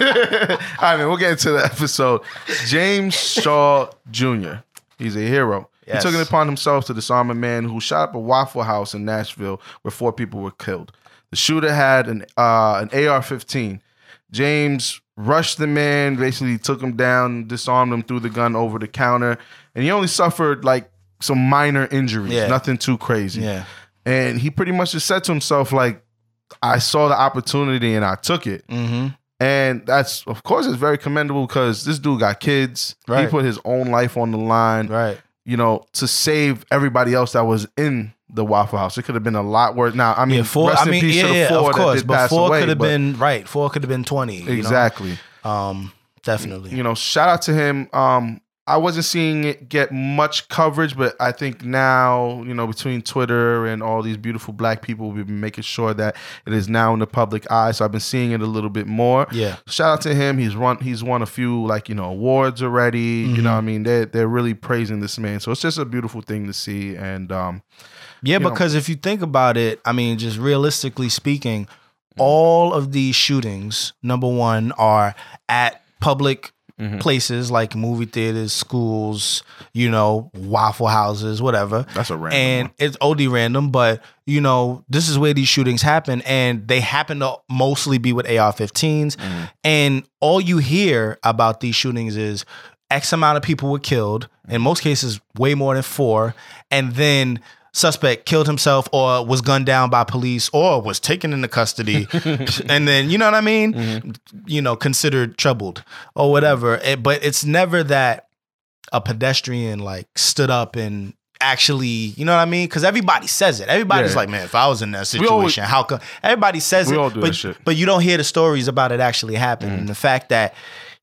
Speaker 3: All right, man. We'll get into the episode. James Shaw Jr. He's a hero.
Speaker 2: Yes.
Speaker 3: He took it upon himself to disarm a man who shot up a Waffle House in Nashville where four people were killed. The shooter had an uh, an AR-15. James rushed the man, basically took him down, disarmed him, threw the gun over the counter, and he only suffered like some minor injuries,
Speaker 2: Yeah.
Speaker 3: nothing too crazy.
Speaker 2: Yeah.
Speaker 3: And he pretty much just said to himself, like, I saw the opportunity and I took it.
Speaker 2: Mm-hmm.
Speaker 3: And that's, of course, it's very commendable because this dude got kids. He put his own life on the line,
Speaker 2: Right.
Speaker 3: you know, to save everybody else that was in the Waffle House. It could have been a lot worse. Now, I mean,
Speaker 2: Yeah, four.
Speaker 3: rest
Speaker 2: I mean,
Speaker 3: peace
Speaker 2: yeah, yeah,
Speaker 3: four
Speaker 2: of course. But four
Speaker 3: away,
Speaker 2: could have been right. Four could have been twenty. you know?
Speaker 3: exactly.
Speaker 2: Um, definitely.
Speaker 3: You know, shout out to him. Um, I wasn't seeing it get much coverage, but I think now, you know, between Twitter and all these beautiful black people, we've been making sure that it is now in the public eye. So I've been seeing it a little bit more.
Speaker 2: Yeah.
Speaker 3: Shout out to him. He's run he's won a few like, you know, awards already. You know what I mean? They're they're really praising this man. So it's just a beautiful thing to see. And um
Speaker 2: Yeah,
Speaker 3: know-
Speaker 2: because if you think about it, I mean, just realistically speaking, all of these shootings, number one, are at public
Speaker 3: Mm-hmm.
Speaker 2: places like movie theaters, schools, you know, waffle houses, whatever.
Speaker 3: That's a random
Speaker 2: And
Speaker 3: one.
Speaker 2: it's OD random, but you know, this is where these shootings happen, and they happen to mostly be with AR-15s.
Speaker 3: Mm-hmm.
Speaker 2: And all you hear about these shootings is X amount of people were killed. In most cases, way more than four, and then suspect killed himself or was gunned down by police or was taken into custody. And then you know what i mean? Mm-hmm. You know considered troubled or whatever. It- but it's never that a pedestrian like stood up and actually you know what i mean? Because everybody says it. Everybody's
Speaker 3: Yeah.
Speaker 2: like man if i was in that
Speaker 3: We always-
Speaker 2: situation how come? Everybody says
Speaker 3: We
Speaker 2: it
Speaker 3: all do
Speaker 2: but, but you don't hear the stories about it actually happening. And the fact that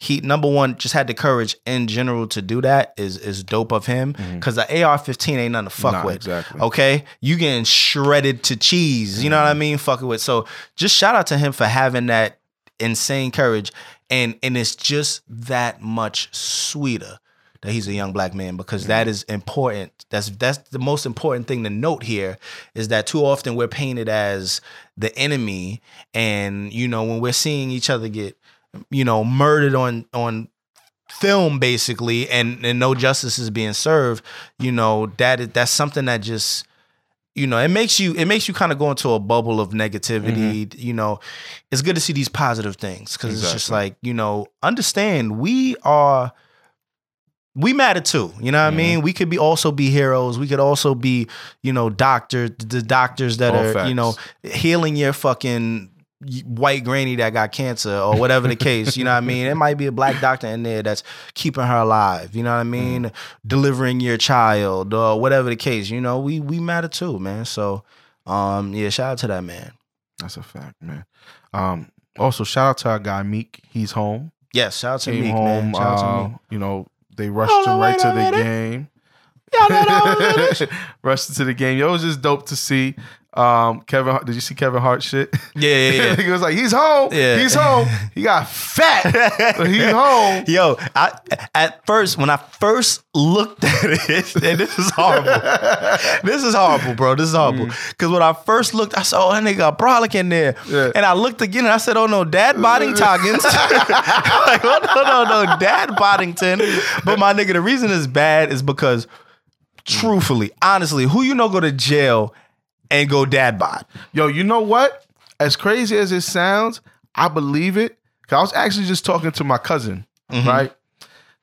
Speaker 2: he number one just had the courage in general to do that is is dope of him mm-hmm. because the AR-15 ain't nothing to fuck
Speaker 3: Nah,
Speaker 2: with.
Speaker 3: exactly.
Speaker 2: Okay, you getting shredded to cheese. You know what I mm-hmm. mean? Fucking with. So just shout out to him for having that insane courage, and and it's just that much sweeter that he's a young black man because that mm-hmm. is important. That's that's the most important thing to note here is that too often we're painted as the enemy, and you know when we're seeing each other get you know murdered on on film basically and and no justice is being served you know that that's something that just you know it makes you it makes you kind of go into a bubble of negativity mm-hmm. you know. It's good to see these positive things because it's just like you know understand we are we matter too you know what i mm-hmm. mean? We could be also be heroes we could also be you know doctors the doctors that
Speaker 3: All
Speaker 2: are
Speaker 3: facts.
Speaker 2: you know healing your fucking white granny that got cancer or whatever the case you know what i mean it might be a black doctor in there that's keeping her alive you know what i mean delivering your child or whatever the case you know we we matter too man so um yeah shout out to that man
Speaker 3: That's a fact, man. Um, also, shout out to our guy Meek. He's home.
Speaker 2: yes shout out to
Speaker 3: Came
Speaker 2: Meek,
Speaker 3: home.
Speaker 2: man shout out to
Speaker 3: uh,
Speaker 2: Meek.
Speaker 3: you know, they rushed him right to the game.
Speaker 2: Y'all know that was it?
Speaker 3: rushed into the game. Yo, it was just dope to see. Um, Kevin, did you see Kevin Hart shit?
Speaker 2: yeah yeah yeah
Speaker 3: he was like, he's home.
Speaker 2: Yeah.
Speaker 3: He's home. He got fat. he's home.
Speaker 2: Yo, I at first when I first looked at it, and this is horrible. this is horrible, bro. This is horrible. Because when I first looked, I saw oh, that nigga got brolic in there,
Speaker 3: Yeah.
Speaker 2: and I looked again and I said, "Oh no, Dad Bodding Toggins." like, oh no, no, no, Dad Boddington. But my nigga, the reason it's bad is because, truthfully, honestly, who you know go to jail and go dad bod?
Speaker 3: Yo, you know what? As crazy as it sounds, I believe it. Cause I was actually just talking to my cousin,
Speaker 2: Mm-hmm.
Speaker 3: right?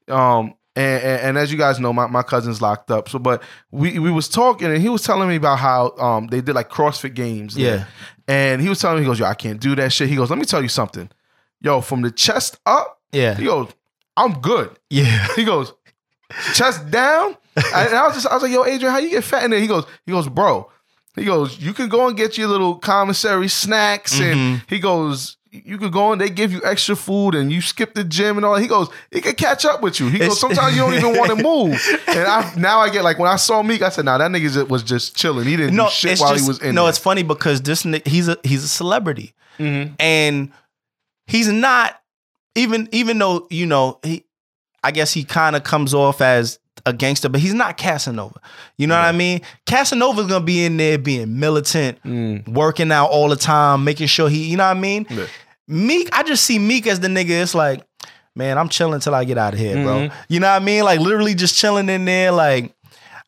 Speaker 3: Um, and, and, and as you guys know, my, my cousin's locked up. So, but we we was talking, and he was telling me about how um they did like CrossFit games. there.
Speaker 2: Yeah.
Speaker 3: And he was telling me, he goes, "Yo, I can't do that shit." He goes, "Let me tell you something. Yo, from the chest up,
Speaker 2: Yeah,
Speaker 3: he goes, I'm good."
Speaker 2: yeah.
Speaker 3: He goes, chest down. And I was just, I was like, yo, Adrian, how you get fat in there? He goes, he goes, bro. He goes, you can go and get your little commissary snacks, and he goes, you could go and they give you extra food, and you skip the gym and all. He goes, it can catch up with you. He goes, sometimes you don't even want to move. And I now I get like when I saw Meek, I said, nah, that nigga was just chilling. He didn't do shit while
Speaker 2: just-
Speaker 3: he was in.
Speaker 2: No,
Speaker 3: there.
Speaker 2: it's funny because this he's a he's a celebrity,
Speaker 3: Mhm.
Speaker 2: and he's not even even though you know he, I guess he kind of comes off as a gangster, but he's not Casanova. You know what I mean? Casanova's gonna be in there being militant, working out all the time, making sure he, you know what I mean?
Speaker 3: Yeah.
Speaker 2: Meek, I just see Meek as the nigga. It's like, man, I'm chilling till I get out of here, bro.
Speaker 3: Mm-hmm.
Speaker 2: You know what I mean? Like literally just chilling in there, like.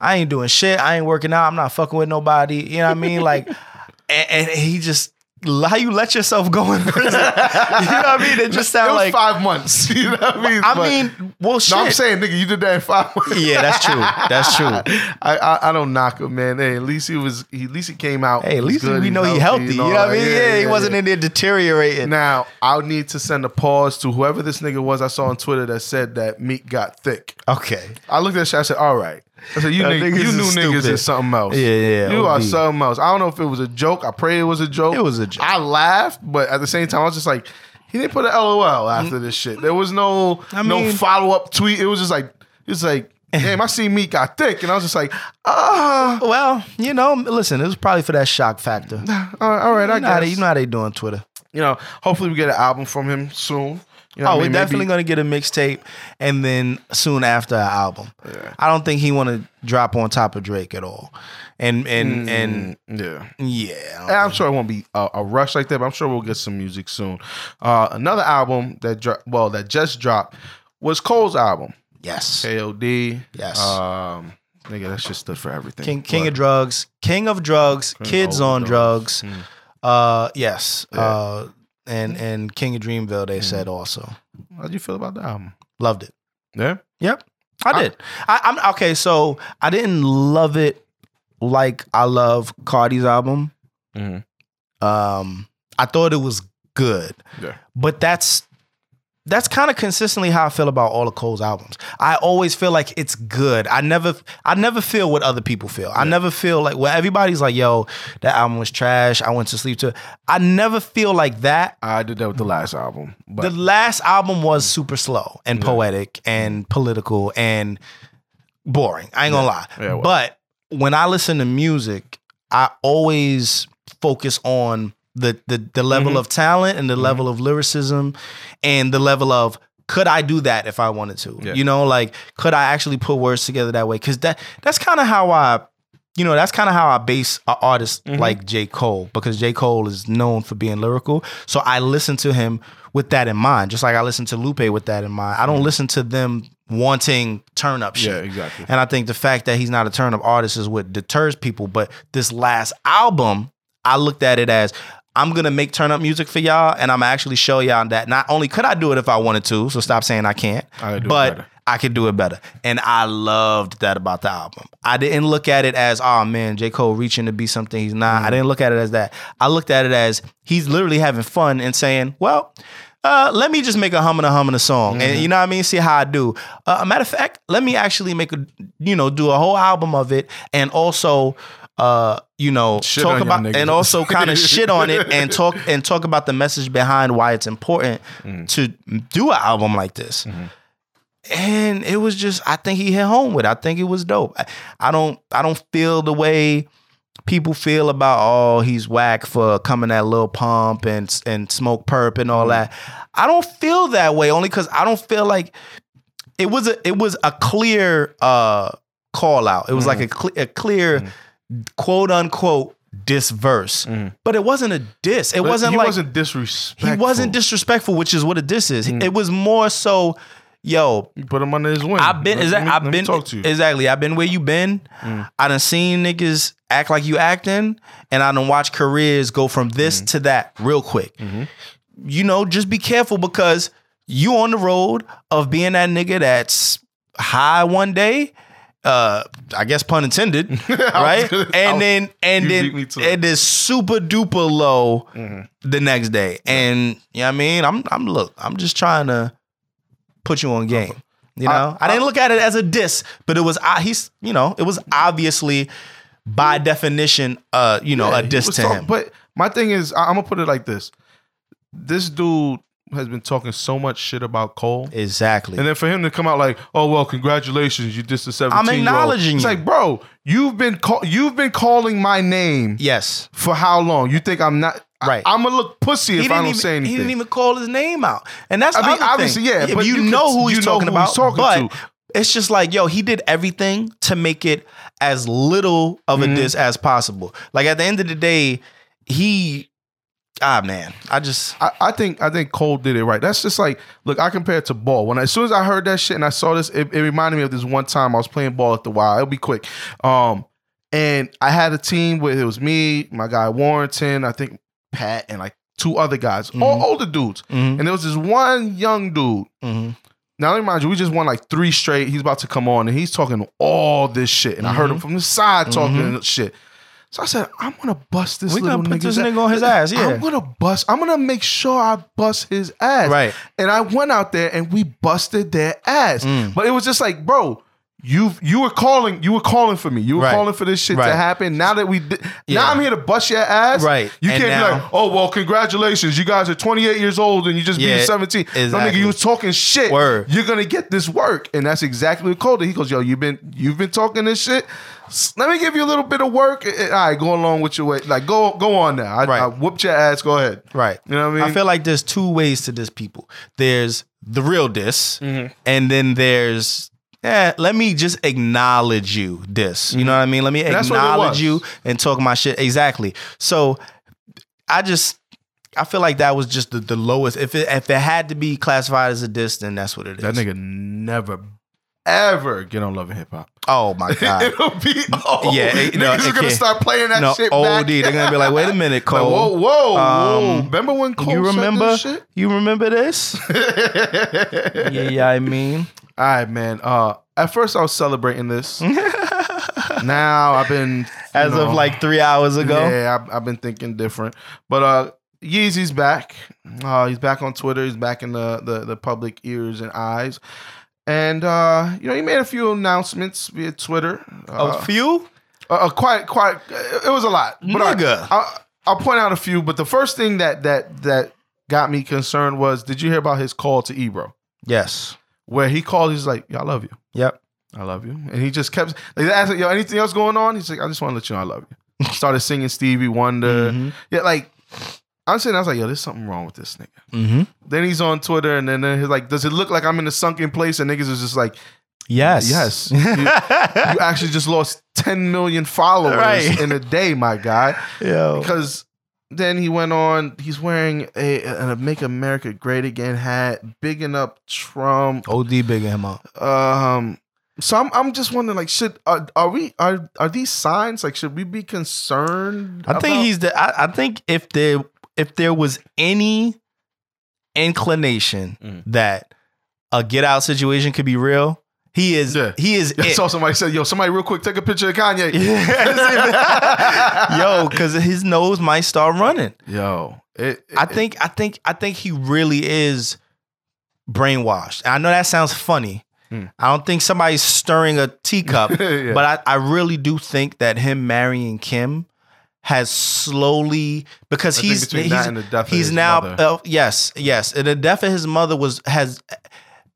Speaker 2: I ain't doing shit. I ain't working out. I'm not fucking with nobody. You know what I mean? Like, and, and he just how you let yourself go in prison. you know what I mean? It just
Speaker 3: sounds
Speaker 2: like.
Speaker 3: five months. You know what I mean?
Speaker 2: I
Speaker 3: But-
Speaker 2: mean, well, shit.
Speaker 3: no, I'm saying, nigga, you did that in five months.
Speaker 2: yeah, that's true. That's true.
Speaker 3: I, I I don't knock him, man. Hey, at least he was. He, at least he came out.
Speaker 2: Hey, at least
Speaker 3: good,
Speaker 2: we know he healthy. You know what I mean?
Speaker 3: that.
Speaker 2: Yeah, he wasn't in there deteriorating.
Speaker 3: Now I'll need to send a pause to whoever this nigga was I saw on Twitter that said that meat got thick.
Speaker 2: Okay.
Speaker 3: I looked at that shit. I said, "All right." I said, "You
Speaker 2: That
Speaker 3: niggas,
Speaker 2: niggas
Speaker 3: you
Speaker 2: is
Speaker 3: knew niggas is something else.
Speaker 2: Yeah, yeah,
Speaker 3: You are
Speaker 2: OD.
Speaker 3: something else. I don't know if it was a joke. I pray it was a joke.
Speaker 2: It was a joke.
Speaker 3: I laughed, but at the same time, I was just like, he didn't put an LOL after this shit. There was no
Speaker 2: I
Speaker 3: no follow up tweet. It was just like it's like, damn, I seen meat got thick, and I was just like, ah,
Speaker 2: Well, you know, listen, it was probably for that shock factor.
Speaker 3: all right, all right, I
Speaker 2: You know, how they, you know how they do on Twitter.
Speaker 3: you know, hopefully we get an album from him soon. You know
Speaker 2: Oh,
Speaker 3: I
Speaker 2: we're definitely
Speaker 3: Maybe-
Speaker 2: gonna get a mixtape, and then soon after an album. I don't think he want to drop on top of Drake at all, and and and
Speaker 3: yeah.
Speaker 2: yeah, I don't
Speaker 3: And I'm sure it won't be a, a rush like that, but I'm sure we'll get some music soon. Uh, another album that dro- well that just dropped was Cole's album,
Speaker 2: yes,
Speaker 3: KOD.
Speaker 2: Yes.
Speaker 3: Um, nigga, that shit stood for everything.
Speaker 2: King King of Drugs, King of Drugs, Kids on
Speaker 3: Overdose.
Speaker 2: Drugs.
Speaker 3: Mm.
Speaker 2: Uh, yes.
Speaker 3: Yeah.
Speaker 2: Uh, and and King of Dreamville, they said also
Speaker 3: How'd you feel about the album?
Speaker 2: loved it.
Speaker 3: Yeah.
Speaker 2: Yep, I did. I, I'm okay. So I didn't love it like I love Cardi's album.
Speaker 3: Mhm.
Speaker 2: Um, I thought it was good,
Speaker 3: Yeah.
Speaker 2: but that's that's kind of consistently how I feel about all of Cole's albums. I always feel like it's good. I never I never feel what other people feel. I never feel like when everybody's like, "Yo, that album was trash. I went to sleep to." it." I never feel like that.
Speaker 3: I did that with the last album, but
Speaker 2: the last album was super slow and poetic and political and boring. I ain't gonna lie.
Speaker 3: Yeah, it was.
Speaker 2: but when I listen to music, I always focus on the the, the level
Speaker 3: Mm-hmm.
Speaker 2: of talent and the level of lyricism and the level of could I do that if I wanted to?
Speaker 3: Yeah.
Speaker 2: You know, like could I actually put words together that way? Because that that's kind of how I. You know, that's kind of how I base an artist
Speaker 3: Mm-hmm.
Speaker 2: like J. Cole because J. Cole is known for being lyrical. So I listen to him with that in mind, just like I listen to Lupe with that in mind. I don't listen to them wanting turn up shit.
Speaker 3: Mm-hmm. Yeah, exactly.
Speaker 2: And I think the fact that he's not a turn up artist is what deters people. But this last album, I looked at it as I'm gonna make turn up music for y'all, and I'm actually show y'all that not only could I do it if I wanted to, so stop saying I can't,
Speaker 3: I
Speaker 2: but. I could do it better. And I loved that about the album. I didn't look at it as, oh man, J. Cole reaching to be something he's not.
Speaker 3: Mm-hmm.
Speaker 2: I didn't look at it as that. I looked at it as he's literally having fun and saying, well, uh, let me just make a humming a humming a song,
Speaker 3: Mm-hmm.
Speaker 2: and you know what I mean. See how I do. Uh, a matter of fact, let me actually make a, you know, do a whole album of it, and also, uh, you know,
Speaker 3: Shit
Speaker 2: talk about and also kind of shit on it and talk and talk about the message behind why it's important
Speaker 3: Mm-hmm.
Speaker 2: to do an album like this. And it was just, I think he hit home with. it. I think it was dope. I, I don't, I don't feel the way people feel about oh he's whack for coming at Lil Pump and and Smokepurpp and all that. I don't feel that way only because I don't feel like it was a it was a clear uh call out. It was like a, cle- a clear quote unquote diss verse, mm. but it wasn't a diss. It
Speaker 3: But
Speaker 2: wasn't
Speaker 3: he
Speaker 2: like
Speaker 3: wasn't disrespectful.
Speaker 2: he wasn't disrespectful, which is what a diss is. Mm. It was more so, yo,
Speaker 3: You put him under his wing.
Speaker 2: I've been
Speaker 3: Let me-
Speaker 2: I've been
Speaker 3: talk to you.
Speaker 2: exactly. I've been where you been. Mm. I done seen niggas act like you acting, and I done watch careers go from this to that real quick. Mm-hmm. You know, just be careful because you on the road of being that nigga that's high one day. Uh, I guess pun intended, right?
Speaker 3: gonna-
Speaker 2: and
Speaker 3: was-
Speaker 2: then and then
Speaker 3: it.
Speaker 2: is super duper low the next day. And you know what I mean? I'm I'm look, I'm just trying to put you on game. You know, I, didn't look at it as a diss, but it was uh, he's you know it was obviously by definition uh you know
Speaker 3: Yeah,
Speaker 2: a diss to
Speaker 3: talk-
Speaker 2: him.
Speaker 3: But my thing is, I, am gonna put it like this: this dude has been talking so much shit about Cole,
Speaker 2: exactly.
Speaker 3: and then for him to come out like, "Oh well, congratulations, you dissed a 17
Speaker 2: acknowledging
Speaker 3: It's
Speaker 2: you.
Speaker 3: like, bro, you've been call- you've been calling my name
Speaker 2: yes.
Speaker 3: for how long? You think I'm not?
Speaker 2: Right.
Speaker 3: I, am gonna look pussy if I don't
Speaker 2: even,
Speaker 3: say anything.
Speaker 2: He didn't even call his name out, and that's
Speaker 3: I
Speaker 2: the
Speaker 3: mean,
Speaker 2: other
Speaker 3: obviously,
Speaker 2: thing.
Speaker 3: yeah, but
Speaker 2: you,
Speaker 3: you
Speaker 2: know
Speaker 3: could-
Speaker 2: who he's
Speaker 3: you know
Speaker 2: talking
Speaker 3: who
Speaker 2: about.
Speaker 3: he's talking
Speaker 2: but
Speaker 3: to.
Speaker 2: it's just like, yo, he did everything to make it as little of a
Speaker 3: Mm-hmm.
Speaker 2: diss as possible. Like at the end of the day, he, ah man, I just
Speaker 3: I, I think I think Cole did it right. That's just like look. I compare it to ball. When I, as soon as I heard that shit and I saw this, it, it reminded me of this one time I was playing ball at the wild. It'll be quick. Um, and I had a team where it was me, my guy Warrington, I think Pat, and like two other guys, all older dudes.
Speaker 2: Mhm.
Speaker 3: And there was this one young dude.
Speaker 2: Mhm.
Speaker 3: Now let me remind you, we just won like three straight. He's about to come on, and he's talking all this shit, and I heard him
Speaker 2: Mm-hmm.
Speaker 3: from the side talking shit. So I said, I'm gonna bust this
Speaker 2: We
Speaker 3: little
Speaker 2: gonna put
Speaker 3: nigga's
Speaker 2: this nigga on his ass, yeah.
Speaker 3: I'm gonna bust. I'm gonna make sure I bust his ass.
Speaker 2: Right.
Speaker 3: And I went out there and we busted their ass.
Speaker 2: Mm.
Speaker 3: But it was just like, bro, You you were calling you were calling for me. You were
Speaker 2: Right.
Speaker 3: calling for this shit
Speaker 2: Right.
Speaker 3: to happen. Now that we did,
Speaker 2: Yeah.
Speaker 3: now I'm here to bust your ass.
Speaker 2: Right.
Speaker 3: You
Speaker 2: And
Speaker 3: can't be like, oh well, congratulations. You guys are 28 years old and you just
Speaker 2: Yeah,
Speaker 3: being 17. No
Speaker 2: exactly.
Speaker 3: nigga, you was talking shit.
Speaker 2: Word.
Speaker 3: You're gonna get this work, and that's exactly what Cole did. He goes, yo, you've been you've been talking this shit. S- Let me give you a little bit of work. Eh, eh, All right, go along with your way. Like go go on now. I,
Speaker 2: Right.
Speaker 3: I whooped your ass. Go ahead.
Speaker 2: Right.
Speaker 3: You know what I mean?
Speaker 2: I feel like there's two ways to diss people. There's the real diss,
Speaker 3: Mm-hmm.
Speaker 2: and then there's eh, let me just acknowledge you diss. You know what I mean? Let me
Speaker 3: Mm-hmm. That's
Speaker 2: acknowledge you and talk my shit. Exactly. So I just I feel like that was just the, the lowest. If it if it had to be classified as a diss, then that's what it is.
Speaker 3: that nigga never ever get on Love and Hip Hop.
Speaker 2: Oh my god.
Speaker 3: It'll be oh,
Speaker 2: Yeah, it-
Speaker 3: niggas
Speaker 2: no,
Speaker 3: are gonna start playing that
Speaker 2: no,
Speaker 3: shit
Speaker 2: OD. They're gonna be like, wait a minute,
Speaker 3: Like,
Speaker 2: Cole.
Speaker 3: whoa, whoa, whoa!
Speaker 2: Um,
Speaker 3: Remember when Cole
Speaker 2: you
Speaker 3: said
Speaker 2: remember? You remember this? yeah, yeah. I mean,
Speaker 3: All right, man. Uh, at first I was celebrating this. now I've been
Speaker 2: as
Speaker 3: know,
Speaker 2: of like three hours ago.
Speaker 3: Yeah, I've, I've been thinking different. But uh, Yeezy's back. Uh, he's back on Twitter. He's back in the, the the public ears and eyes. And uh, you know, he made a few announcements via Twitter. Uh,
Speaker 2: a few.
Speaker 3: uh, uh, quite quite. It was a lot. But I-
Speaker 2: Nigga.
Speaker 3: I, I'll point out a few. But the first thing that that that got me concerned was, did you hear about his call to Ebro,
Speaker 2: Yes.
Speaker 3: where he called? He's like, "Yeah, I love you."
Speaker 2: Yep.
Speaker 3: I love you. And he just kept like they asked, yo, anything else going on? He's like, I just want to let you know I love you. Started singing Stevie Wonder.
Speaker 2: Mhm.
Speaker 3: Yeah, like I'm saying, I was like, yo, there's something wrong with this nigga.
Speaker 2: Mm-hmm.
Speaker 3: Then he's on Twitter, and then he's like, does it look like I'm in a sunken place? And niggas is just like,
Speaker 2: Yes.
Speaker 3: yes, you, you actually just lost 10 million followers
Speaker 2: Right.
Speaker 3: in a day, my guy.
Speaker 2: Yo.
Speaker 3: Because then he went on, he's wearing a, a Make America Great Again hat, bigging up Trump.
Speaker 2: OD bigging him up.
Speaker 3: Um, so I'm I'm just wondering, like, should are, are we are are these signs like should we be concerned?
Speaker 2: I think
Speaker 3: about-
Speaker 2: he's the. I, I think if there if there was any inclination
Speaker 3: Mm.
Speaker 2: that a get out situation could be real, he is.
Speaker 3: Yeah.
Speaker 2: He is.
Speaker 3: I
Speaker 2: it.
Speaker 3: saw somebody said, "Yo, somebody real quick, take a picture of Kanye."
Speaker 2: Yo, because his nose might start running.
Speaker 3: yo, it,
Speaker 2: I think I think I think he really is brainwashed. I know that sounds funny.
Speaker 3: Hmm.
Speaker 2: I don't think somebody's stirring a teacup,
Speaker 3: Yeah.
Speaker 2: but I, I really do think that him marrying Kim has slowly because
Speaker 3: I
Speaker 2: he's he's,
Speaker 3: that and the death of
Speaker 2: he's now uh, yes yes. And the death of his mother was has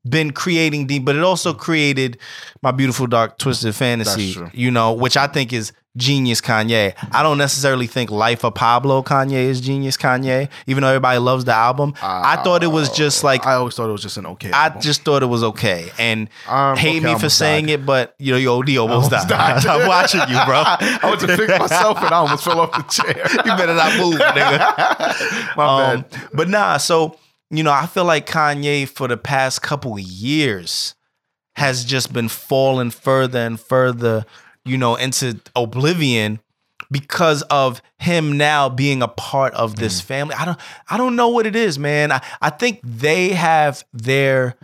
Speaker 2: been creating the but it also created my beautiful dark twisted fantasy you know which I think is genius Kanye. I don't necessarily think Life of Pablo Kanye is genius Kanye, even though everybody loves the album. I thought it was just like
Speaker 3: I always thought it was just an okay.
Speaker 2: I just thought it was okay, and
Speaker 3: Um,
Speaker 2: hate
Speaker 3: okay,
Speaker 2: me for saying
Speaker 3: died.
Speaker 2: it, but you know, your OD almost,
Speaker 3: almost
Speaker 2: died.
Speaker 3: died.
Speaker 2: I'm watching you, bro.
Speaker 3: I went to fix myself and I almost fell off the chair.
Speaker 2: you better not move, nigga.
Speaker 3: My
Speaker 2: Um,
Speaker 3: bad.
Speaker 2: but nah, so you know, I feel like Kanye for the past couple of years has just been falling further and further, you know, into oblivion because of him now being a part of this mm. family. I don't I don't know what it is, man. I, I think they have their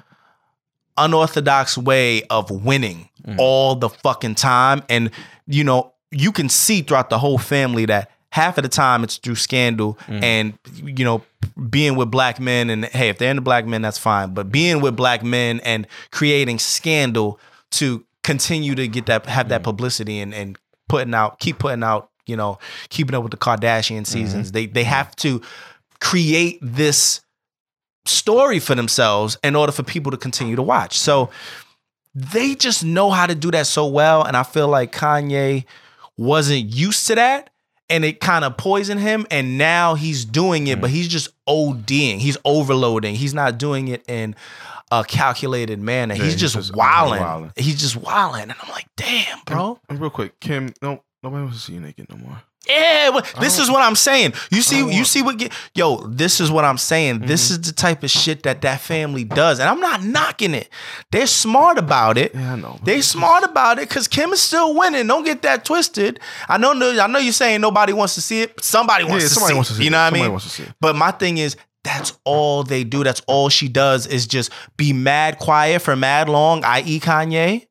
Speaker 2: unorthodox way of winning mm. all the fucking time. And, you know, you can see throughout the whole family that half of the time it's through scandal mm. and, you know, being with black men. And hey, if they're into black men, that's fine. But being with black men and creating scandal to continue to get that, have that mm. publicity and, and putting out, keep putting out, you know, keeping up with the Kardashian mm-hmm. seasons. They, they have to create this story for themselves in order for people to continue to watch. So they just know how to do that so well. And I feel like Kanye wasn't used to that. And it kind of poisoned him. And now he's doing it, but mm. he's just ODing. He's overloading. He's not doing it in a calculated manner. he's,
Speaker 3: he's
Speaker 2: just,
Speaker 3: just
Speaker 2: wilding.
Speaker 3: wilding.
Speaker 2: He's just wilding. And I'm like, damn, bro.
Speaker 3: And real quick, Kim, no, nobody wants to see you naked no more.
Speaker 2: Yeah, well, this is what I'm saying. You see, you see what get yo. This is what I'm saying. This mm-hmm. is the type of shit that that family does, and I'm not knocking it. They're smart about it.
Speaker 3: Yeah, I know.
Speaker 2: They smart about it because Kim is still winning. Don't get that twisted. I know. I know you're saying nobody wants to see it. Somebody wants
Speaker 3: Yeah,
Speaker 2: to
Speaker 3: somebody
Speaker 2: see.
Speaker 3: wants to
Speaker 2: it.
Speaker 3: see
Speaker 2: You
Speaker 3: it.
Speaker 2: know what I mean?
Speaker 3: wants to see it.
Speaker 2: But my thing is. That's all they do. That's all she does is just be mad quiet for mad long, i.e. Kanye,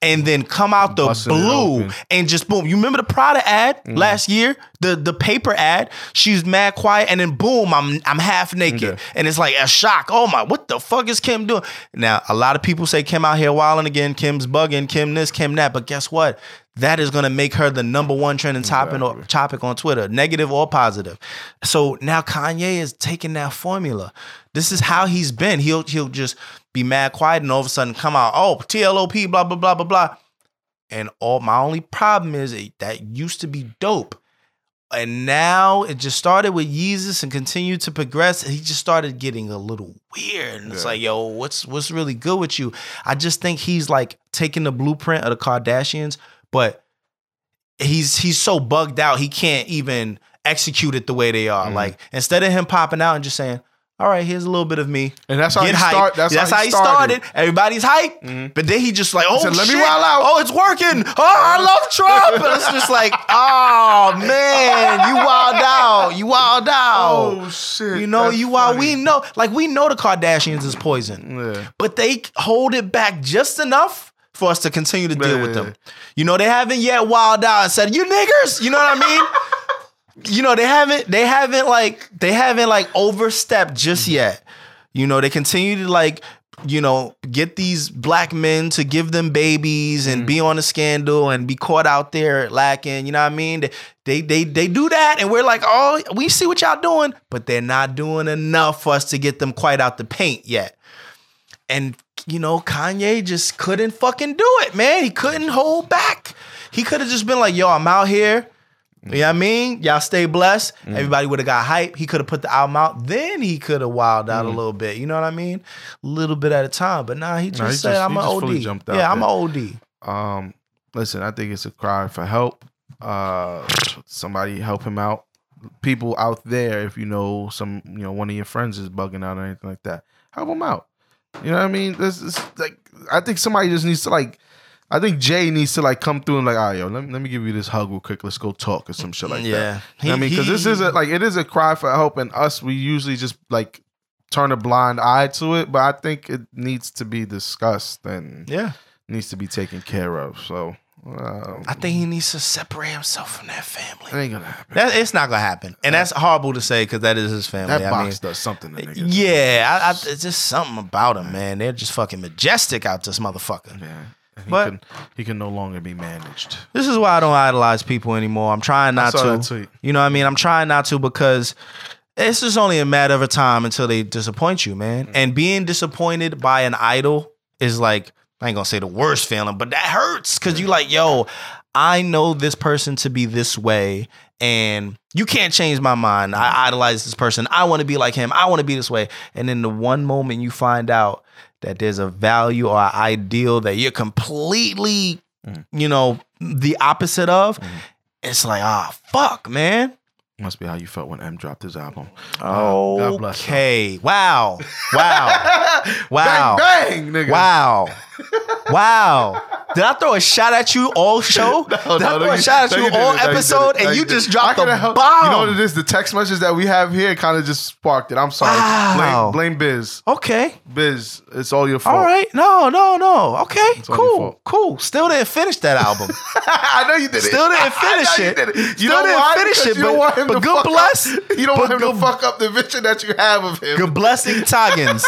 Speaker 2: and then come out the
Speaker 3: Busting
Speaker 2: blue and just boom. You remember the Prada ad
Speaker 3: Mm-hmm.
Speaker 2: last year? The the paper ad. She's mad quiet, and then boom, I'm I'm half naked,
Speaker 3: Yeah.
Speaker 2: and it's like a shock. Oh my, what the fuck is Kim doing? Now a lot of people say Kim out here wilding again. Kim's bugging. Kim this, Kim that. But guess what? That is gonna make her the number one trending topic topic on Twitter, negative or positive. So now Kanye is taking that formula. This is how he's been. He'll he'll just be mad quiet and all of a sudden come out, oh, TLOP, blah, blah, blah, blah, blah. And all my only problem is that used to be dope. And now it just started with Yeezus and continued to progress. He just started getting a little weird. And it's
Speaker 3: Yeah.
Speaker 2: like, yo, what's what's really good with you? I just think he's like taking the blueprint of the Kardashians, but he's he's so bugged out he can't even execute it the way they are.
Speaker 3: Mhm.
Speaker 2: Like instead of him popping out and just saying, "All right, here's a little bit of me,"
Speaker 3: And that's how
Speaker 2: get
Speaker 3: he
Speaker 2: hype.
Speaker 3: start. That's,
Speaker 2: That's,
Speaker 3: how, he started.
Speaker 2: Everybody's hype,
Speaker 3: Mhm.
Speaker 2: but then he just like, "Oh
Speaker 3: said, "Let me
Speaker 2: shit.
Speaker 3: wild out."
Speaker 2: Oh, it's working! Oh, I love Trump!" And it's just like, "Oh man, you wild out! You wild out!"
Speaker 3: Oh shit!
Speaker 2: you know,
Speaker 3: that's
Speaker 2: you wild.
Speaker 3: funny.
Speaker 2: We know, like we know the Kardashians is poison
Speaker 3: Yeah.
Speaker 2: but they hold it back just enough for us to continue to deal with them. You know, they haven't yet wild out and said, "You niggers," you know what I mean? you know, they haven't they haven't like they haven't like overstepped just mm-hmm. yet. You know, they continue to like you know, get these black men to give them babies and be mm-hmm. on a scandal and be caught out there lacking. You know what I mean? They, they they they do that, and we're like, oh, we see what y'all doing, but they're not doing enough for us to get them quite out the paint yet. And you know, Kanye just couldn't fucking do it, man. He couldn't hold back. He could have just been like, yo, I'm out here. You know what I mean? Y'all stay blessed.
Speaker 3: Mm.
Speaker 2: Everybody would have got hype. He could have put the album out. Then he could have wilded out a
Speaker 3: Mm.
Speaker 2: little bit. You know what I mean? A little bit at a time. But nah, he just
Speaker 3: he
Speaker 2: said,
Speaker 3: just-
Speaker 2: I'm an OD. yeah, I'm an OD.
Speaker 3: Um, listen, I think it's a cry for help. Uh, somebody help him out. People out there, if you know some, you know, one of your friends is bugging out or anything like that, help him out. You know what I mean? This is like, I think somebody just needs to like, I think Jay needs to like come through and like, all right, yo, let me, let me give you this hug real quick. Let's go talk or some shit like
Speaker 2: Yeah.
Speaker 3: that. You know I mean, because this is a, like, it is a cry for help, and us, we usually just like turn a blind eye to it. But I think it needs to be discussed and
Speaker 2: Yeah.
Speaker 3: needs to be taken care of. So um,
Speaker 2: I think he needs to separate himself from that family.
Speaker 3: it ain't gonna happen.
Speaker 2: That, it's not gonna happen, and that's horrible to say because that is his family.
Speaker 3: That
Speaker 2: I
Speaker 3: box
Speaker 2: mean,
Speaker 3: does something to niggas.
Speaker 2: yeah, I, I, it's just something about him, man. They're just fucking majestic out this motherfucker.
Speaker 3: Yeah. He
Speaker 2: But-
Speaker 3: can he can no longer be managed.
Speaker 2: This is why I don't idolize people anymore. I'm trying not to.
Speaker 3: that.
Speaker 2: You know what I mean? I'm trying not to because it's just only a matter of time until they disappoint you, man. And being disappointed by an idol is like I ain't gonna say the worst feeling, but that hurts because you like, yo, I know this person to be this way, and you can't change my mind. I idolize this person. I want to be like him. I want to be this way. And then the one moment you find out that there's a value or an ideal that you're completely, you know, the opposite of, it's like, ah, fuck, man.
Speaker 3: Must be how you felt when M dropped his album. Uh, God bless him.
Speaker 2: Okay. Wow. Wow. Wow.
Speaker 3: Bang bang, nigga.
Speaker 2: Wow. Wow. Did I throw a shot at you all show? Did I
Speaker 3: No, no,
Speaker 2: throw a
Speaker 3: you-
Speaker 2: shot at
Speaker 3: no,
Speaker 2: you
Speaker 3: didn't.
Speaker 2: all
Speaker 3: No, you
Speaker 2: episode. And you
Speaker 3: didn't.
Speaker 2: just dropped
Speaker 3: I
Speaker 2: the
Speaker 3: could've
Speaker 2: bomb?
Speaker 3: You know what it is? The text message that we have here kind of just sparked it. I'm sorry.
Speaker 2: Wow.
Speaker 3: Blame, blame Biz.
Speaker 2: Okay.
Speaker 3: Biz, it's all your fault.
Speaker 2: All right. No, no, no. Okay.
Speaker 3: your
Speaker 2: Cool. Cool. Still didn't finish that album.
Speaker 3: I know you did it.
Speaker 2: Still didn't finish
Speaker 3: I
Speaker 2: it.
Speaker 3: You, did it. you
Speaker 2: Still didn't
Speaker 3: why?
Speaker 2: finish
Speaker 3: Because
Speaker 2: it,
Speaker 3: You
Speaker 2: but-
Speaker 3: want him
Speaker 2: but
Speaker 3: to
Speaker 2: good bless.
Speaker 3: Up, you don't want him to fuck up the vision that you have of him.
Speaker 2: Good blessing Toggins.